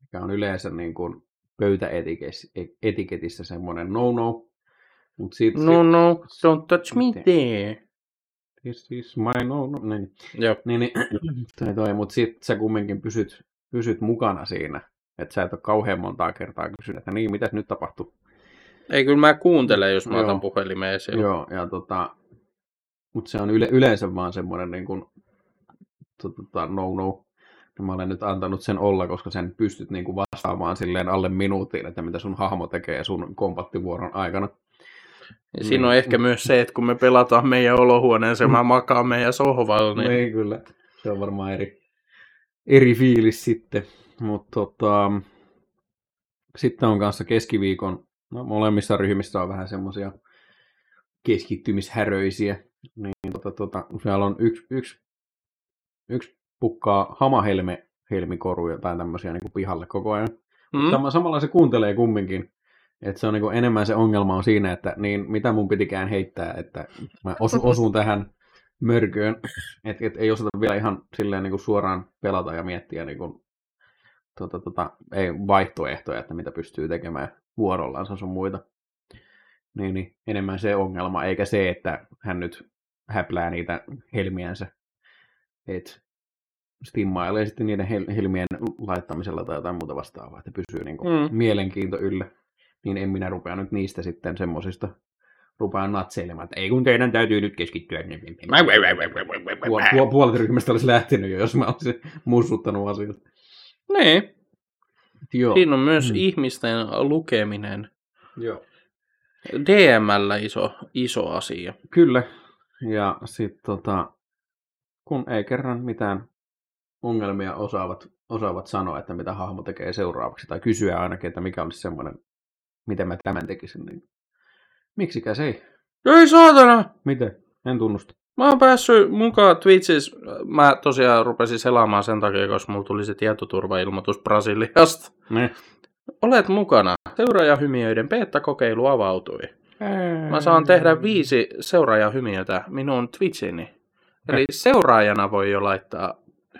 mikä on yleensä niin kuin pöytäetiketissä semmoinen no-no. Mut sit, No no, don't touch me there. This is my no-no. Niin, Joo. niin, niin [clears throat] toi, toi, mutta sit sä kumminkin pysyt, pysyt mukana siinä. Että sä et ole kauhean montaa kertaa kysynyt, että niin, mitäs nyt tapahtuu. Ei, kyllä mä kuuntelen, jos mä Joo. otan puhelimeen esille. Joo, ja tota, mutta se on yle, yleensä vaan semmoinen niin kuin, tota, no-no. Mä olen nyt antanut sen olla, koska sen pystyt niin kuin vastaamaan silleen alle minuutin, että mitä sun hahmo tekee sun kompattivuoron aikana. Ja siinä on ehkä myös se, että kun me pelataan meidän olohuoneeseen, mä makaan meidän sohvalla, Niin. niin Ei kyllä, se on varmaan eri, eri fiilis sitten. Mutta tota, sitten on kanssa keskiviikon, no molemmissa ryhmissä on vähän semmoisia keskittymishäröisiä. Niin tota, tota, siellä on yksi, yksi, yksi pukkaa hamahelme helmikoruja tai tämmöisiä niin kuin pihalle koko ajan. mm? Sama, samalla se kuuntelee kumminkin. Että se on niin enemmän se ongelma on siinä, että niin mitä mun pitikään heittää, että mä osu, [laughs] osun tähän mörköön. Että et ei osata vielä ihan silleen niin suoraan pelata ja miettiä niin kuin, tota, tota, ei vaihtoehtoja, että mitä pystyy tekemään vuorollansa sun muita. Niin, niin, enemmän se ongelma, eikä se, että hän nyt häplää niitä helmiänsä. Et stimmailee sitten niiden hel- helmien laittamisella tai jotain muuta vastaavaa, että pysyy niin kuin Mm. mielenkiinto yllä. Niin en minä rupea nyt niistä sitten semmosista rupean natseilemaan, että ei kun teidän täytyy nyt keskittyä. Puol- puol- puolet ryhmästä olisi lähtenyt jo, jos mä olisin mussuttanut asiat. Niin, Joo. siinä on myös Mm. ihmisten lukeminen. Joo. DMllä iso, iso asia. Kyllä. Ja sitten tota, kun ei kerran mitään ongelmia osaavat, osaavat sanoa, että mitä hahmo tekee seuraavaksi, tai kysyä ainakin, että mikä olisi semmoinen, miten mä tämän tekisin, niin miksikä se ei? Ei saatana! Miten? En tunnusta. Mä oon päässyt mukaan Twitchissä. Mä tosiaan rupesin selaamaan sen takia, koska mulla tuli se tietoturvailmoitus Brasiliasta. Ne. Olet mukana. Seuraajahymiöiden beta-kokeilu avautui. Mä saan tehdä viisi seuraajahymiötä minun Twitchini. Eli seuraajana voi jo laittaa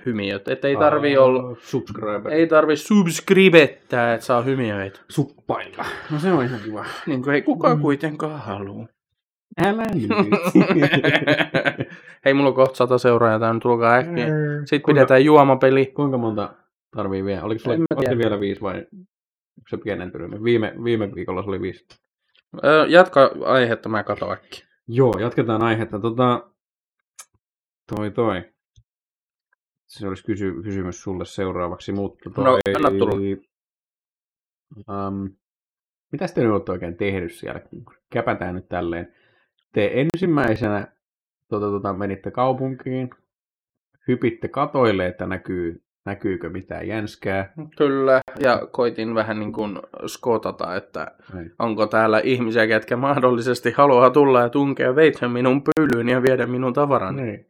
hymiöt. Että ei tarvi olla... Subscriber. Ei tarvi subscribettää, että saa hymiöitä. suppailla. No se on ihan kiva. Niin kuin ei kukaan Mm. kuitenkaan halua. Älä. [laughs] Hei, mulla on kohta sata seuraajaa, tää nyt tulkaa äkkiä. Sitten Kuinka- pidetään juomapeli. Kuinka monta tarvii vielä? Oliko sulla tiedä. vielä viisi vai se pienentynyt? Viime, viime viikolla se oli viisi. Ö, jatka aihetta, mä katon äkkiä. Joo, jatketaan aihetta. Tota, toi toi. Se olisi kysy, kysymys sulle seuraavaksi, mutta toi... No, anna tulla. Um, mitäs te nyt olette oikein tehnyt siellä? Käpätään nyt tälleen. Te ensimmäisenä tota, tota, menitte kaupunkiin, hypitte katoille, että näkyy näkyykö mitään jänskää. Kyllä, ja koitin vähän niin kuin skotata, että Niin. onko täällä ihmisiä, ketkä mahdollisesti haluaa tulla ja tunkea veitsen minun pyllyyn ja viedä minun tavarani. Niin.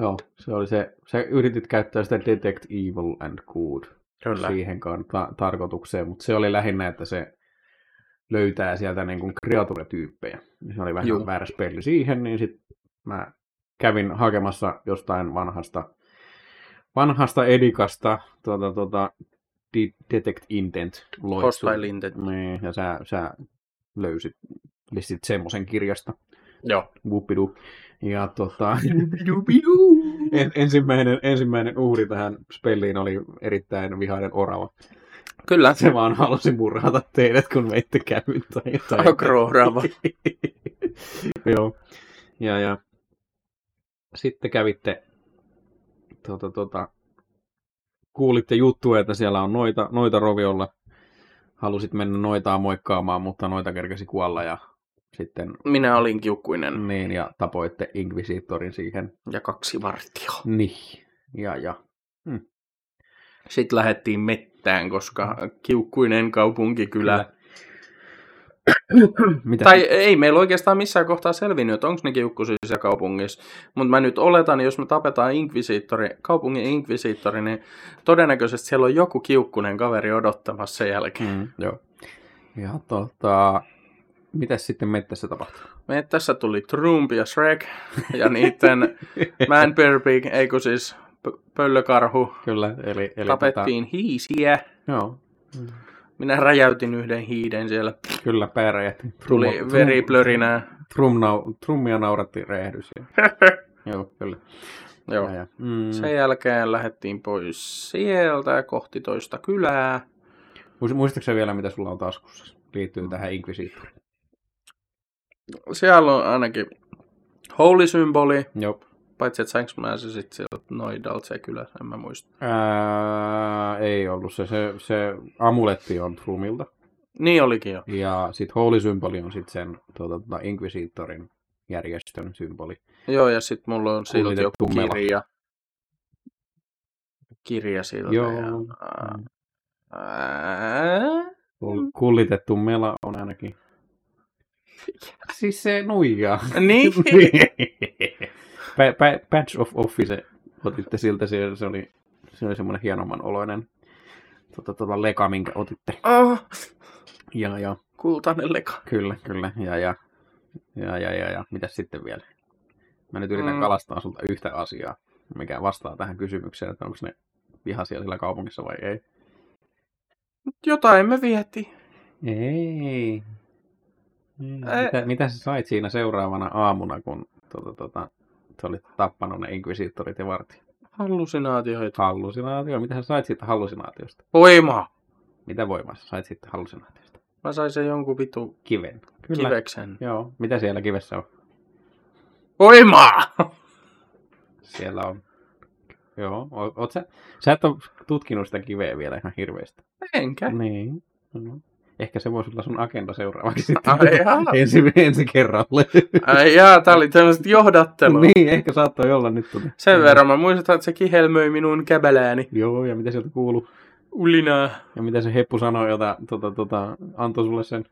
Joo, se oli se, sä yritit käyttää sitä Detect Evil and Good Kyllä. siihen ta- tarkoitukseen, mutta se oli lähinnä, että se löytää sieltä niin kuin kreaturetyyppejä. Se oli vähän Juu. väärä spelli siihen, niin sitten mä kävin hakemassa jostain vanhasta, vanhasta edikasta tuota, tuota, De- Detect Intent loitsu. Hostile intent. Niin, ja sä, sä löysit listit semmoisen kirjasta. Joo. Whoopidu. Ja tota, [laughs] [laughs] en, ensimmäinen, ensimmäinen uhri tähän spelliin oli erittäin vihainen orava. Kyllä. Se vaan halusi murhata teidät, kun veitte kävyn tai jotain. [laughs] Agro-orava. Joo. Ja, ja sitten kävitte, tota, tota, kuulitte juttua, että siellä on noita, noita roviolla. Halusit mennä noitaa moikkaamaan, mutta noita kerkesi kuolla ja sitten Minä olin kiukkuinen niin, ja tapoitte Inquisitorin siihen. ja kaksi vartioa. Niin. Ja, ja. Sitten lähdettiin mettään, koska kiukkuinen kaupunkikylä. Mitä? Tai ei meillä oikeastaan missään kohtaa selvinnyt, että onko ne kiukkuisia kaupungissa. Mutta mä nyt oletan, jos me tapetaan inkvisiittori, kaupungin inkvisiittori, niin todennäköisesti siellä on joku kiukkunen kaveri odottamassa sen jälkeen. Mm, joo. Ja tota, mitäs sitten mettässä tapahtui? Me tässä tuli Trump ja Shrek ja niiden [laughs] Man Bear Pig, ei kun siis pöllökarhu. Kyllä, eli... eli Tapettiin hiisiä. Tota, joo, Minä räjäytin yhden hiiden siellä. kyllä, pää räjähti. Tuli Trum- veriplörinää. Trum, trummia nauratti räjähdys. [laughs] Joo, kyllä. Joo. Ja, ja. Mm. Sen jälkeen lähdettiin pois sieltä kohti toista kylää. Muist- Muistatko vielä, mitä sulla on taskussa? Liittyy tähän Inquisitoriin. Siellä on ainakin holy-symboli, Joo. Paitsi että sainko mä se sitten sieltä Noidalta se kylä, en mä muista. Ää, ei ollut se, se, se amuletti on Trumilta. Niin olikin jo. Ja sitten Holy-symboli on sitten sen tuota, tuota, Inquisitorin järjestön symboli. Joo, ja sitten mulla on silti joku mela. kirja. Kirja siltä. Joo. Ja, Mm. ää, Kul- Kullitettu mela on ainakin. [laughs] Siis se nuija. niin. [laughs] Pa- pa- Patch of Office otitte siltä, se, se oli, se oli semmoinen hienoman oloinen tota, tota, leka, minkä otitte. oh, Ja, ja, kultainen leka. kyllä, kyllä, ja, ja, ja, ja, ja, ja. mitäs sitten vielä? Mä nyt yritän Mm. kalastaa sulta yhtä asiaa, mikä vastaa tähän kysymykseen, että onko ne vihaisia sillä kaupungissa vai ei. Jotain me vietiin. Ei. Mitä, mitä sä sait siinä seuraavana aamuna, kun tota, tota, sä olit tappanut ne inkvisiittorit ja vartijat? Hallusinaatioita. Hallusinaatio. Mitä sä sait siitä hallusinaatiosta? Voima. Mitä voimaa sä sait siitä hallusinaatiosta? Mä sain sen jonkun vitu Kiven. Kyllä. kiveksen. Joo. Mitä siellä kivessä on? Voima! [laughs] Siellä on. Joo. Oot sä, sä et ole tutkinut sitä kiveä vielä ihan hirveästi. Enkä. Niin. No. Ehkä se voisi olla sun agenda seuraavaksi sitten. Ai ensi, ensi kerralle. Ai jaa, tää oli tämmöset johdattelu. niin, ehkä saattoi olla nyt. Tuota. Sen verran mä muistan, että se kihelmöi minun käbälääni. Joo, ja mitä sieltä kuuluu? Ulinaa. Ja mitä se heppu sanoi, jota tota, tota, antoi sulle sen?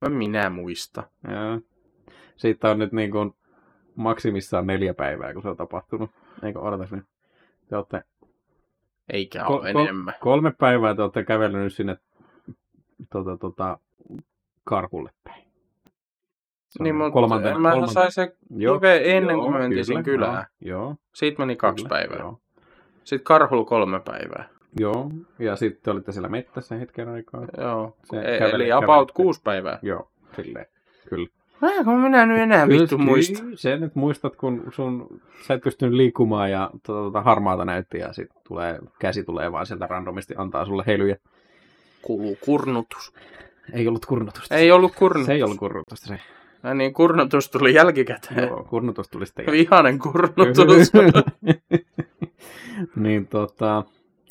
Mä minä muista. Ja, siitä on nyt niin kuin maksimissaan neljä päivää, kun se on tapahtunut. Eikö odotas nyt? Te olette Eikä ole ko- enemmän. kolme päivää te olette kävellyt sinne tota, tota, karkulle päin. Se Niin, mutta kolmantena- mä kolmantena- sain se Joo, kive ennen joo, kuin me mentiin kyllä, kylään. Joo, Siitä meni kaksi kyllä, päivää. Joo. Sitten karhulla kolme päivää. joo, ja sitten te olitte siellä mettässä hetken aikaa. Joo. Se E- käveli- Eli about kävelitte. kuusi päivää. Joo, silleen. Kyllä. Vähän kun minä nyt enää vittu Kyllä, muista. Se nyt muistat, kun sun, sä et pystynyt liikkumaan ja tota, tota, harmaata näytti ja sit tulee, käsi tulee vaan sieltä randomisti antaa sulle heilyjä. Kuluu kurnutus. Ei ollut kurnutusta. Ei ollut kurnutus. Se ei ollut kurnutusta se. Ja niin kurnutus tuli jälkikäteen. Joo, kurnutus tuli sitten. Vihanen kurnutus. [laughs] niin tota,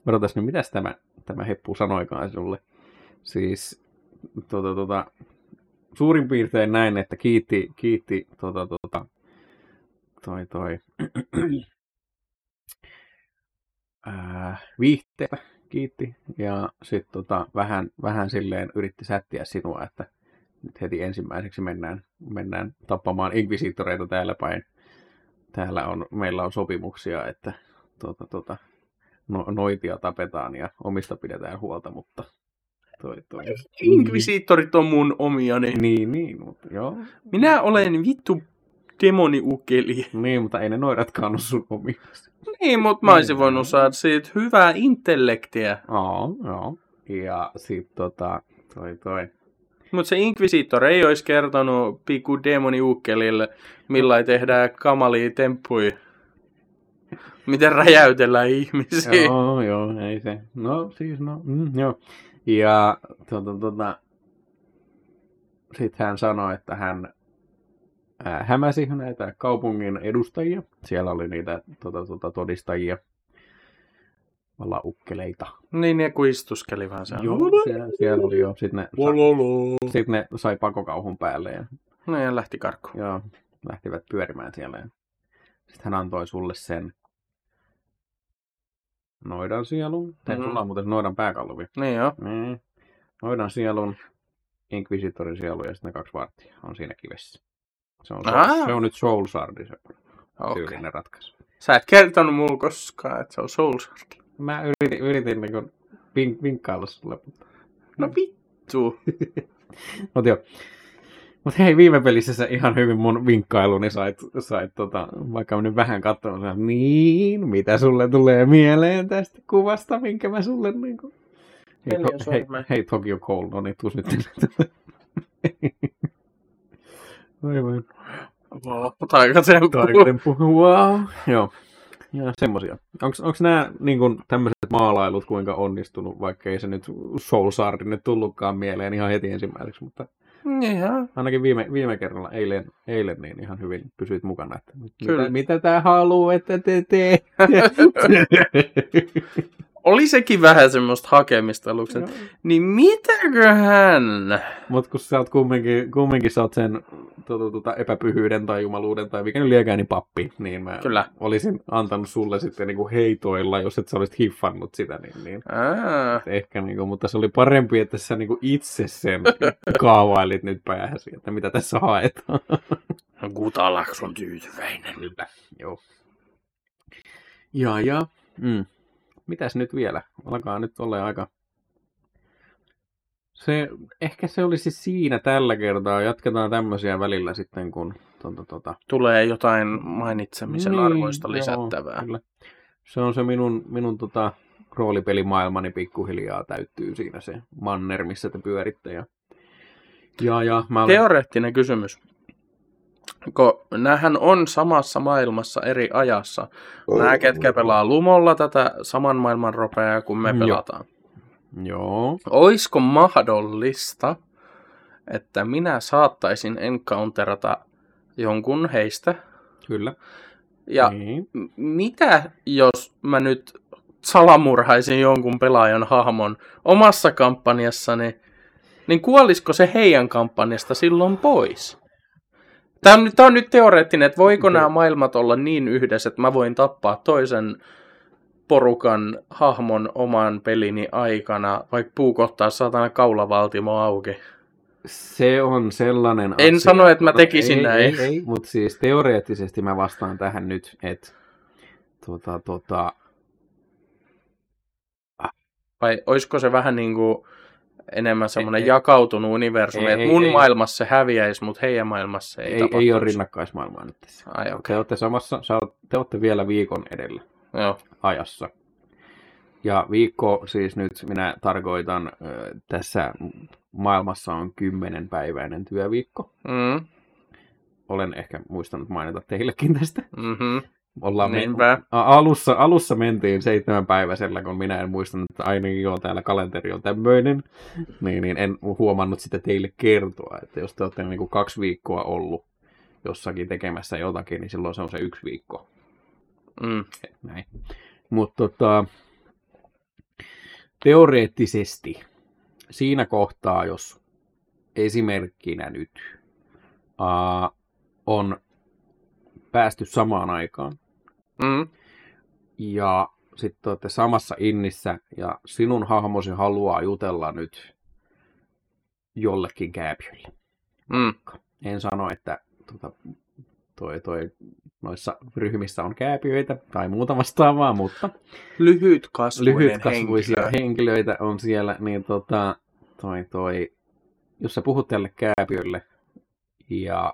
odotas nyt, mitäs tämä, tämä heppu sanoikaan sinulle. Siis tota, tota, suurin piirtein näin, että kiitti, kiitti tota, tota, toi, toi, [clears throat] ää, viihteitä kiitti. Ja sitten tota, vähän, vähän silleen yritti sättiä sinua, että nyt heti ensimmäiseksi mennään, mennään tappamaan inkvisitoreita täällä päin. Täällä on, meillä on sopimuksia, että tota, tota, no, noitia tapetaan ja omista pidetään huolta, mutta toi, toi. Inkvisiittorit on mun omiani. Niin, niin, mutta joo. Minä olen vittu demoniukeli. Niin, mutta ei ne noidatkaan ole sun omia. Niin, mutta mä olisin voinut saada siitä hyvää intellektiä. Joo, joo. Ja sit tota, toi toi. Mutta se Inquisitor ei olisi kertonut pikku demoniukkelille, millä tehdään kamalia temppuja. Miten räjäytellään ihmisiä. Joo, joo, ei se. No siis, no, mm, joo. Ja tota, tota, sitten hän sanoi, että hän hämäsi näitä kaupungin edustajia. Siellä oli niitä tota, tota, todistajia, ukkeleita. Niin, ne kun istuskeli vähän siellä. Joo, siellä, siellä oli jo. Sitten ne, sa- sit ne sai pakokauhun päälle ja, No ja lähti karkuun. ja lähtivät pyörimään siellä. Sitten hän antoi sulle sen noidan sielun. Mm. Sulla on muuten noidan pääkalluvi. Niin joo. Niin. Noidan sielun, Inquisitorin sielu ja sitten ne kaksi varttia on siinä kivessä. Se on, Ah. se on nyt Soul Sardi se tyylinen ratkaisu. Sä et kertonut mulle koskaan, että se on Soul Sword. Mä yritin, yritin niin vink, vinkkailla sulle. mutta- No vittu. [laughs] Mut joo. Mut hei, viime pelissä sä ihan hyvin mun vinkkailuni sait, sait tota, vaikka mä nyt vähän katsoin, sä, niin, mitä sulle tulee mieleen tästä kuvasta, minkä mä sulle niinku... Hei, Neljä to, hei, hei, Tokyo Cold, no niin, tuus nyt. [laughs] Voi voi. Wow, taikatemppu. Taikatemppu, wow. Joo. Ja semmosia. Onks nää niin tämmöiset maalailut kuinka onnistunut, vaikka ei se nyt Soul Sardin nyt tullutkaan mieleen ihan heti ensimmäiseksi, mutta Ihan. ainakin viime, viime kerralla, eilen, eilen niin ihan hyvin pysyit mukana, että Kyllä. mitä, mitä tää haluaa, että te teette. [laughs] [laughs] Oli sekin vähän semmoista hakemista aluksi. Niin mitäköhän? Mutta kun sä oot kumminkin, kumminkin sä oot sen tota, tota, epäpyhyyden tai jumaluuden tai mikä nyt liekään, niin pappi, niin mä Kyllä. olisin antanut sulle sitten niinku heitoilla, jos et sä olisit hiffannut sitä, niin, niin Aa, ehkä, niinku, mutta se oli parempi, että sä niinku itse sen [laughs] kaavailit nyt päähäsi, että mitä tässä haetaan. Gutalaks on tyytyväinen. Kyllä, joo. Ja, ja. Mm. Mitäs nyt vielä? Alkaa nyt olla aika... Se, ehkä se olisi siinä tällä kertaa. Jatketaan tämmöisiä välillä sitten, kun... Tuota, tuota, Tulee jotain mainitsemisen Niin, arvoista joo, lisättävää. kyllä. Se on se minun, minun tota, roolipelimaailmani pikkuhiljaa täyttyy siinä se manner, missä te pyöritte. Ja, ja, ja mä olen... Teoreettinen kysymys. Kun näähän on samassa maailmassa eri ajassa. Nämä, ketkä pelaa Lumolla tätä saman maailman ropeaa kuin me Joo. pelataan. Joo, Oisko mahdollista, että minä saattaisin encounterata jonkun heistä? kyllä. Ja Niin. m- mitä jos mä nyt salamurhaisin jonkun pelaajan hahmon omassa kampanjassani, niin kuolisiko se heidän kampanjasta silloin pois? Tämä on, nyt- tää on nyt teoreettinen, että voiko Okei. nämä maailmat olla niin yhdessä, että mä voin tappaa toisen porukan hahmon oman pelini aikana, vaikka puukottaa saatana kaulavaltimo auki. Se on sellainen En sano, että mä tekisin ei, näin. Ei, ei, mutta siis teoreettisesti mä vastaan tähän nyt, että tota, tota, Vai olisiko se vähän niin kuin enemmän semmoinen ei. jakautunut universumi, Ei, että ei, mun ei. maailmassa se häviäisi, mutta heidän maailmassa ei, ei, ei, ole rinnakkaismaailmaa nyt tässä. Ai okei, Te olette samassa, te olette vielä viikon edellä joo. ajassa. Ja viikko siis nyt minä tarkoitan, tässä maailmassa on kymmenenpäiväinen työviikko. Mm, Olen ehkä muistanut mainita teillekin tästä. mm-hmm. Ollaan me- Niinpä. A- alussa, alussa mentiin seitsemän päiväisellä, kun minä en muistanut, että aina joo, täällä kalenteri on tämmöinen. Niin, niin en huomannut sitä teille kertoa, että jos te olette niin kuin kaksi viikkoa ollut jossakin tekemässä jotakin, niin silloin se on se yksi viikko. Mm. Näin. Mutta tota, teoreettisesti siinä kohtaa, jos esimerkkinä nyt uh, on päästy samaan aikaan, Mm. ja sit te olette samassa innissä ja sinun hahmosi haluaa jutella nyt jollekin kääpiölle. Mm. En sano, että tota, toi, toi, noissa ryhmissä on kääpiöitä tai muuta vastaavaa, mutta Lyhytkasvuinen lyhytkasvuisia henkilö. henkilöitä on siellä, niin tota, toi, toi, jos sä puhut tälle kääpiölle ja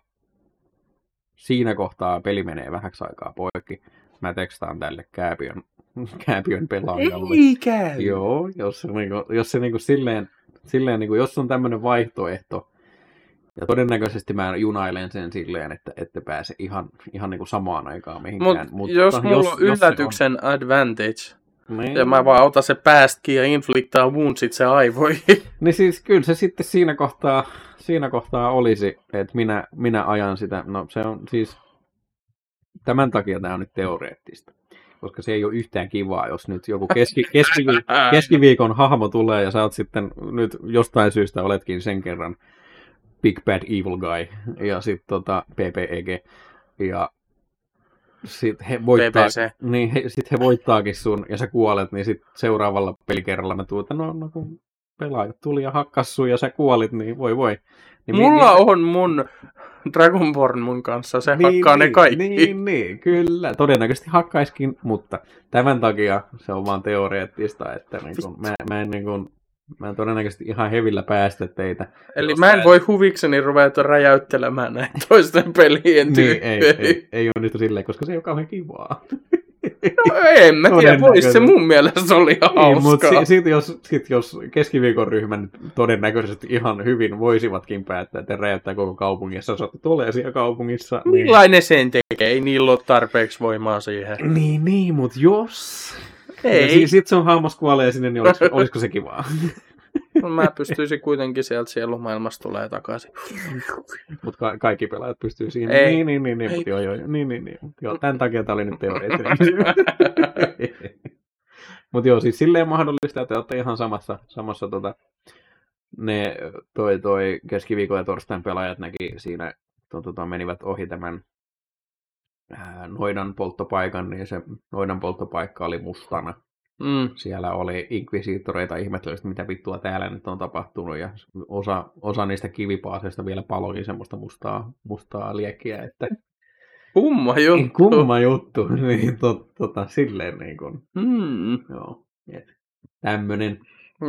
siinä kohtaa peli menee vähäksi aikaa poikki, mä tekstaan tälle kääpiön, [laughs] kääpiön pelaajalle. Ei käy. Joo, jos se, niinku, jos se niinku silleen, silleen niinku, jos on tämmöinen vaihtoehto, ja todennäköisesti mä junailen sen silleen, että ette pääse ihan, ihan niinku samaan aikaan Mut, mihinkään. jos mulla on se yllätyksen advantage, on, niin, ja mä vaan otan se päästkin ja infliktaa woundsit se aivoihin. [laughs] Niin siis kyllä se sitten siinä kohtaa, siinä kohtaa olisi, että minä, minä ajan sitä. No se on siis, tämän takia tämä on nyt teoreettista. Koska se ei ole yhtään kivaa, jos nyt joku keski, keski, [laughs] keskiviikon hahmo tulee ja sä oot sitten nyt jostain syystä oletkin sen kerran Big Bad Evil Guy ja sitten tota PPEG ja sit he voittaa, PPC. niin he, sit he voittaakin sun ja sä kuolet, niin sit seuraavalla pelikerralla mä että no, no kun pelaajat tuli ja hakkas sun ja sä kuolit, niin voi voi. Niin Mulla mi- on mun Dragonborn mun kanssa, se hakkaa ne kaikki. Niin, niin, kyllä. Todennäköisesti hakkaiskin, mutta tämän takia se on vaan teoreettista, että niin kun, mä, mä, en, niin kun, mä en todennäköisesti ihan hevillä päästä teitä. Eli Jos mä en voi huvikseni ruveta räjäyttelemään näitä toisten [laughs] pelien Niin, ei, ei, ei onnistu silleen, koska se ei ole kauhean kivaa. No en mä tiedä, vois se mun mielestä oli Niin, mutta hauskaa. si- sit jos, sit jos keskiviikon ryhmän todennäköisesti ihan hyvin voisivatkin päättää, että räjäyttää koko sä saat tulee siellä kaupungissa. Niin, Millainen sen tekee? Ei niillä ole tarpeeksi voimaa siihen. niin, niin mutta jos... Ei. Ja si- sit sun hammas kuolee sinne, niin [laughs] olisiko, olisiko se kivaa? No, mä pystyisin kuitenkin sieltä sielumaailmasta tulee takaisin. Mutta ka- kaikki pelaajat pystyy siihen. Ei. Niin, niin, niin, niin, joo, joo, niin, niin, niin. Joo, tämän takia tämä oli nyt teoreettinen. [laughs] [laughs] mutta joo, siis silleen mahdollista, että olette ihan samassa, samassa tota, ne toi, toi keskiviikon ja torstain pelaajat näki siinä, to, tota, menivät ohi tämän noidan polttopaikan, niin se noidan polttopaikka oli mustana. Mm. Siellä oli inkvisiittoreita ihmettelivät, että mitä vittua täällä nyt on tapahtunut, ja osa, osa niistä kivipaaseista vielä palokin semmoista mustaa, mustaa liekkiä, että Kumma juttu. kumma juttu, [laughs] niin tot, tota, silleen niin kuin, Mm. joo, et, tämmönen,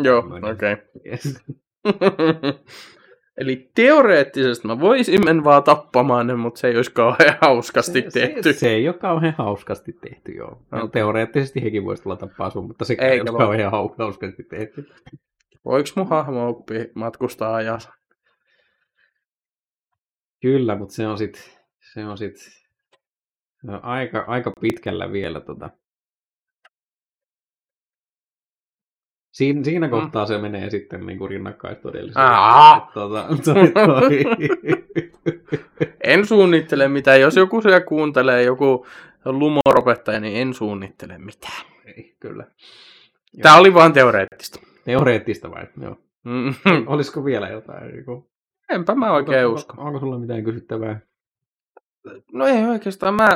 Joo, okei. yes. [laughs] Eli teoreettisesti mä voisin mennä vaan tappamaan ne, mutta se ei olisi kauhean hauskasti se, tehty. Se, se ei ole kauhean hauskasti tehty, joo. Okay. Teoreettisesti hekin voisi tulla tappaa sun, mutta se ei ole kauhean hau- hauskasti tehty. Voiko mun hahmo oppia matkustaa ajassa? Kyllä, mutta se on sit, se on sit se on aika, aika pitkällä vielä tota. Siin, siinä kohtaa se menee sitten niin kuin rinnakkaistodellisuuteen. [laughs] Toi, toi. En suunnittele mitään. Jos joku siellä kuuntelee, joku lumoropettaja, niin en suunnittele mitään. Ei, kyllä. Tää oli vaan teoreettista. Teoreettista vai? Joo. Mm. Olisiko vielä jotain? Joku... Enpä mä oikein onko, usko. Onko sulla mitään kysyttävää? No ei oikeastaan. Mä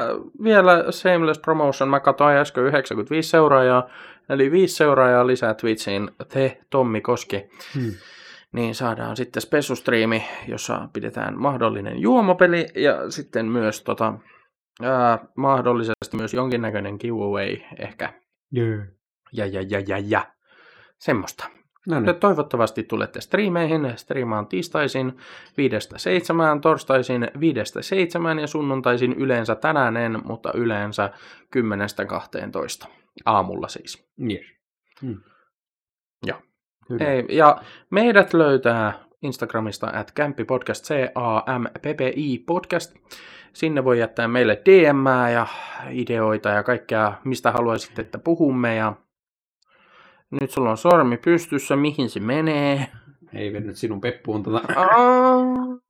vielä Shameless Promotion. Mä katsoin äsken 95 seuraajaa. Eli 5 seuraajaa lisää Twitchiin. Te, Tommi Koski. Hmm. Niin saadaan sitten spesustriimi, jossa pidetään mahdollinen juomapeli ja sitten myös tota, ää, mahdollisesti myös jonkinnäköinen giveaway ehkä. Yeah. Ja, ja, ja, ja, ja. Semmoista. No niin. toivottavasti tulette striimeihin. Striimaan tiistaisin 5-7, torstaisin 5-7 ja sunnuntaisin yleensä tänään en, mutta yleensä 10-12. Aamulla siis. Yes. Joo. Kyllä. Ei, ja meidät löytää Instagramista at kämppipodcast, C-A-M-P-P-I podcast. Sinne voi jättää meille dm ja ideoita ja kaikkea, mistä haluaisitte, että puhumme. Ja nyt sulla on sormi pystyssä, mihin se menee. Ei mennyt sinun peppuun tota.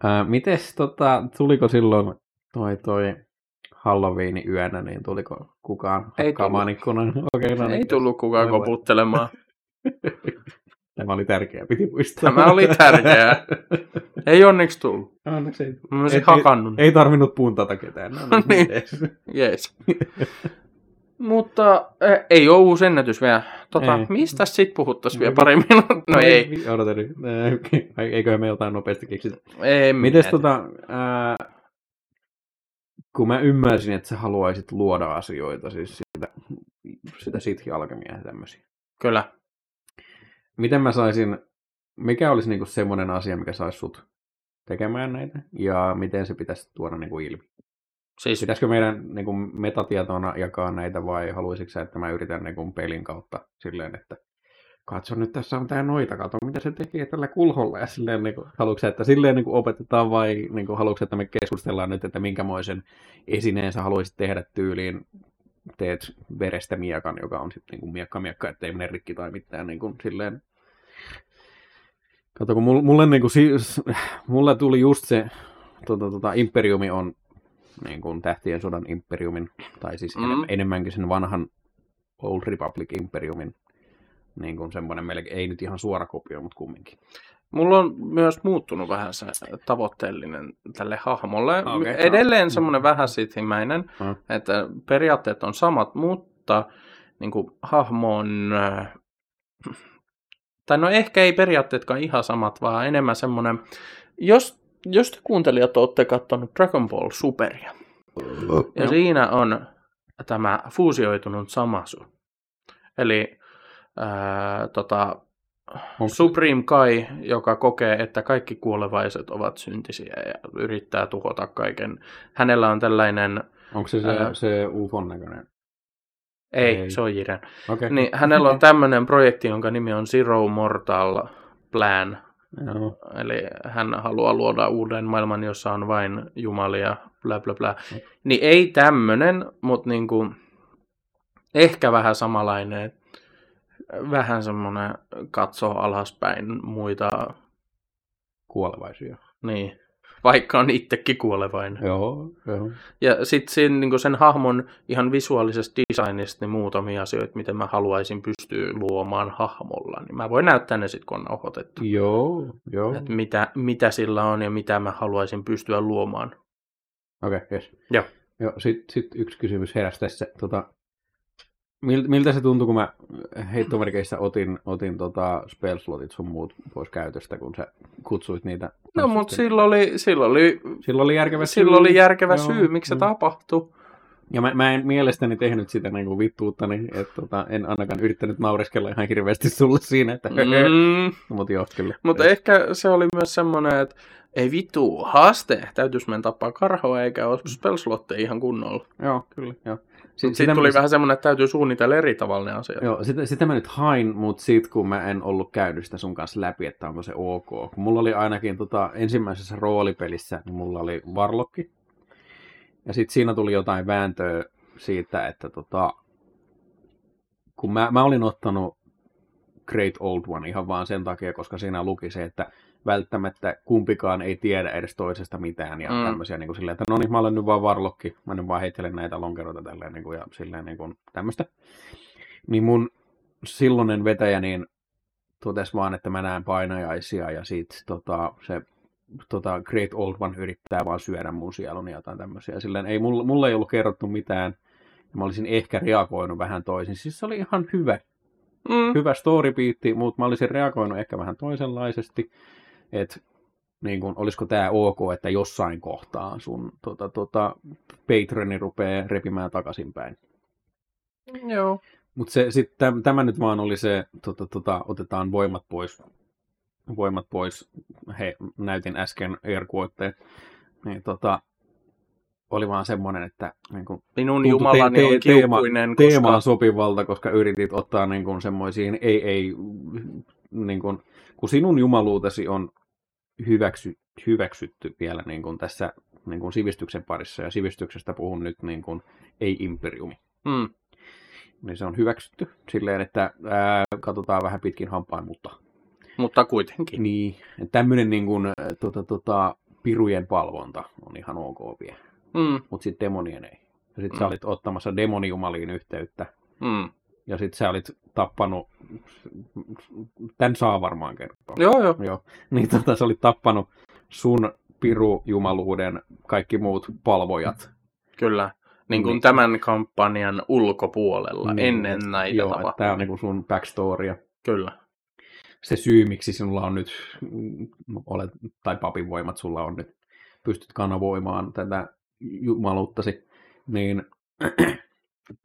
Ää, mites tota, tuliko silloin toi toi Halloween yönä, niin tuliko kukaan Ei hakkaamaan ikkunan? Okei, no niin. ei tullut kukaan koputtelemaan. [laughs] Tämä oli tärkeää, piti muistaa. Tämä oli tärkeää. [laughs] Ei onneksi tullut. Onneksi ei, Mä olisin ei, hakannut. ei, ei tarvinnut puntata ketään. No, Niin. [laughs] yes. Jees. Mutta äh, ei ole uusi ennätys vielä. Tota, Ei. mistä sit puhuttaisiin vielä pari minuuttia? No ei. Odota nyt. Äh, Eiköhän me jotain nopeasti keksitä. ei Mites tota, ää, kun mä ymmärsin, että sä haluaisit luoda asioita, siis sitä, sitä sitki-alkemia ja tämmöisiä. Kyllä. Miten mä saisin, mikä olisi niinku semmoinen asia, mikä saisi sut tekemään näitä, ja miten se pitäisi tuoda niinku ilmi? Siis Pitäisikö meidän niinku metatietona jakaa näitä, vai haluaisitko sä, että mä yritän niinku pelin kautta silleen, että katso nyt tässä on tää noita, kato mitä se tekee tällä kulholla, ja silleen niinku, haluatko sä, että silleen niinku opetetaan, vai niinku, haluatko sä, että me keskustellaan nyt, että minkämoisen esineen sä haluaisit tehdä tyyliin, teet verestä miekan, joka on sitten niinku miekka miekka, ettei mene rikki tai mitään niinku, silleen. Kato, kun mulle, mulle, niinku, siis, mulle tuli just se, tota, tota, Imperiumi on niin kuin Tähtien sodan Imperiumin, tai siis mm. enemmänkin sen vanhan Old Republic Imperiumin, niin kuin semmoinen melkein, ei nyt ihan suora kopio, mutta kumminkin. mulla on myös muuttunut vähän se tavoitteellinen tälle hahmolle. Okei. Edelleen semmoinen vähän sithimäinen, Mm. että periaatteet on samat, mutta niin kuin, hahmo on... äh, Tai no ehkä ei periaatteetkaan ihan samat, vaan enemmän semmoinen... Jos, jos te kuuntelijat olette katsonut Dragon Ball Superia, ja siinä on tämä fuusioitunut Samasu. Eli ää, tota, Onko- Supreme Kai, joka kokee, että kaikki kuolevaiset ovat syntisiä ja yrittää tuhota kaiken. Hänellä on tällainen, Onko se se, Ää. se UFOn näköinen? ei, Ei. se on Jiren. Okei. Niin, hänellä on tämmöinen projekti, jonka nimi on Zero Mortal Plan. Joo. Eli hän haluaa luoda uuden maailman, jossa on vain jumalia, bla bla bla. Niin ei tämmönen, mutta niinku, ehkä vähän samanlainen. Vähän semmoinen katsoo alaspäin muita, Kuolevaisia. niin, vaikka on itsekin kuolevainen. Joo, joo. Ja sitten siinä, niin sen hahmon ihan visuaalisesta designista niin muutamia asioita, miten mä haluaisin pystyä luomaan hahmolla. Niin mä voin näyttää ne sitten, kun on nauhoitettu. Joo, joo. Että mitä, mitä sillä on ja mitä mä haluaisin pystyä luomaan. Okei, okay, yes. Joo. Joo, sitten sit yksi kysymys heräsi tässä. Tota, mil- miltä se tuntui, kun mä heittomerkeissä otin, otin tota spellslotit sun muut pois käytöstä, kun sä kutsuit niitä? No, mutta silloin oli, silloin oli, Sillä oli järkevä silloin oli järkevä Joo, syy, miksi se joo. tapahtui. Ja mä, mä en mielestäni tehnyt sitä niin kuin vittuuttani, että tota, en ainakaan yrittänyt naureskella ihan hirveästi sulle siinä, että Mm, [laughs] Mutta joo, kyllä. mutta ehkä se oli myös semmoinen, että ei vittu, haaste, täytyisi mennä tappaa karhoa eikä ole spellslotteja ihan kunnolla. Joo, kyllä, joo. Sitten sit tuli vähän semmoinen, että täytyy suunnitella eri tavalla ne asiat. Joo, sitä, sitä mä nyt hain, mutta sit kun mä en ollut käynyt sitä sun kanssa läpi, että onko se ok. Kun mulla oli ainakin tota, ensimmäisessä roolipelissä, niin mulla oli varlokki. Ja sitten siinä tuli jotain vääntöä siitä, että tota, kun mä, mä olin ottanut Great Old One ihan vaan sen takia, koska siinä luki se, että välttämättä kumpikaan ei tiedä edes toisesta mitään ja Mm. mm. tämmöisiä niin kuin silleen, että no niin, mä olen nyt vaan varlokki, mä nyt vaan heittelen näitä lonkeroita tälleen niin kuin, ja silleen niin kuin tämmöistä. Niin mun silloinen vetäjä niin totesi vaan, että mä näen painajaisia ja sit tota, se tota, Great Old One yrittää vaan syödä mun sielun ja jotain tämmöisiä. Silleen ei, mulle, mulle ei ollut kerrottu mitään. Ja mä olisin ehkä reagoinut vähän toisin. Siis se oli ihan hyvä, Mm. hyvä storybeatti, mutta mä olisin reagoinut ehkä vähän toisenlaisesti. Että niin kun, olisiko tämä ok, että jossain kohtaa sun tota, tota, patroni rupeaa repimään takaisinpäin. Joo. Mutta se, sit täm, tämä nyt vaan oli se, tota, tota, otetaan voimat pois. Voimat pois. He, näytin äsken air quoteet. Niin, tota, oli vaan semmoinen, että niin kun, Minun jumalani te- te- on kiukkuinen, teemaan koska... sopivalta, koska yritit ottaa niin kun, semmoisiin, ei, ei, niin kun, kun sinun jumaluutesi on hyväksy, hyväksytty vielä niin kun tässä niin kun sivistyksen parissa, ja sivistyksestä puhun nyt niin kun, ei imperiumi Mm. niin se on hyväksytty silleen, että ää, katsotaan vähän pitkin hampain, mutta Mutta kuitenkin. niin, tämmöinen niin kuin, tota, tota, pirujen palvonta on ihan ok vielä, Mm. mutta sitten demonien ei. Ja sitten Mm. sä olit ottamassa demonijumaliin yhteyttä, Mm. ja sitten sä olit tappanut, tämän saa varmaan kertoa. Joo, joo. Joo. Niin tota, sä olit tappanut sun pirujumaluuden kaikki muut palvojat. Kyllä. Niin kuin Niin. tämän kampanjan ulkopuolella, Niin, ennen näitä Joo, tapahtumia. tämä on niinku sun backstorya. Kyllä. Se syy, miksi sinulla on nyt, olet, tai papin voimat sulla on nyt, pystyt kanavoimaan tätä jumaluuttasi, niin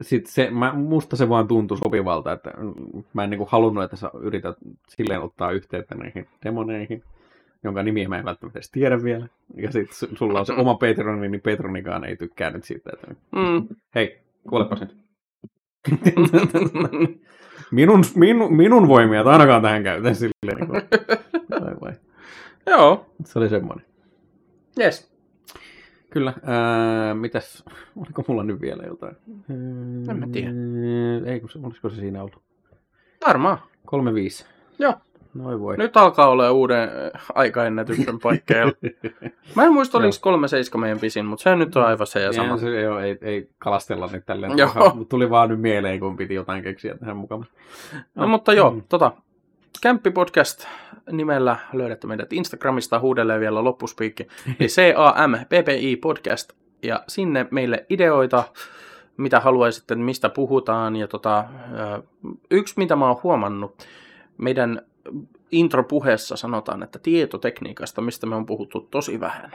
sit se, mä, musta se vaan tuntui sopivalta, että mä en niinku halunnut, että sä yrität silleen ottaa yhteyttä näihin demoneihin, jonka nimiä mä en välttämättä edes tiedä vielä. Ja sit su- sulla on se oma Petroni, niin Petronikaan ei tykkää nyt siitä, että Mm. hei, kuolepas [laughs] nyt. minun, minun, minun voimia ainakaan tähän käytän silleen. Niin kuin, [laughs] vai vai. Joo, Se oli semmoinen. yes. Kyllä. Ää, mitäs, oliko mulla nyt vielä jotain? En mä tiedä. Ei, kun se, olisiko se siinä ollut? Varmaan. 3-5. Joo. Noin voi. Nyt alkaa olla uuden aikaennätyksen paikkeilla. [laughs] Mä en muista, oliko 3-7 meidän pisin, mutta se nyt on aivan se ja sama. Se, joo, ei, ei kalastella nyt tälleen. Joo. Tuli vaan nyt mieleen, kun piti jotain keksiä tähän mukaan. No, mutta joo, Mm. tota, Kämppi Podcast nimellä löydätte meidät Instagramista huudelee vielä loppuspiikki. Eli C-A-M-P-P-I Podcast. Ja sinne meille ideoita, mitä haluaisitte, mistä puhutaan. Ja tota, yksi, mitä mä oon huomannut, meidän intropuheessa sanotaan, että tietotekniikasta, mistä me on puhuttu tosi vähän.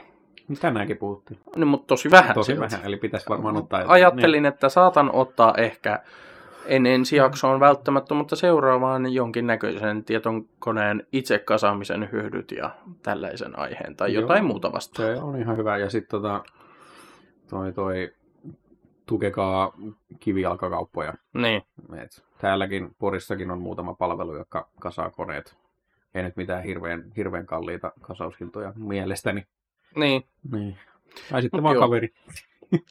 Tänäänkin puhuttiin. Niin, mutta tosi vähän. Tosi silti. vähän, eli pitäisi varmaan ottaa jotain. Ajattelin, että saatan ottaa ehkä en ensi jaksoon välttämättä, mutta seuraavaan jonkinnäköisen tietokoneen itse kasaamisen hyödyt ja tällaisen aiheen tai Joo. jotain muuta vastaan. Se on ihan hyvä. Ja sitten tota, toi, toi, tukekaa kivijalkakauppoja. Niin, Et täälläkin Porissakin on muutama palvelu, joka kasaa koneet. Ei nyt mitään hirveän, hirveän kalliita kasaushintoja mielestäni. niin, Niin. Tai sitten Mut vaan joo. kaveri.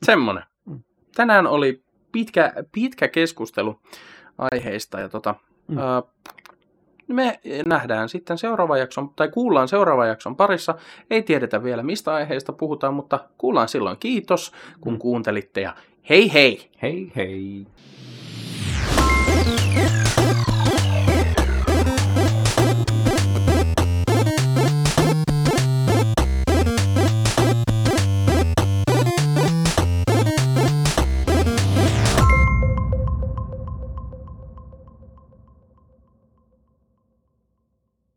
semmonen. Mm. Tänään oli pitkä, pitkä keskustelu aiheista ja tota, Mm. ää, me nähdään sitten seuraavan jakson, tai kuullaan seuraavan jakson parissa. Ei tiedetä vielä mistä aiheista puhutaan, mutta kuullaan silloin kiitos, kun Mm. kuuntelitte ja hei hei! Hei hei!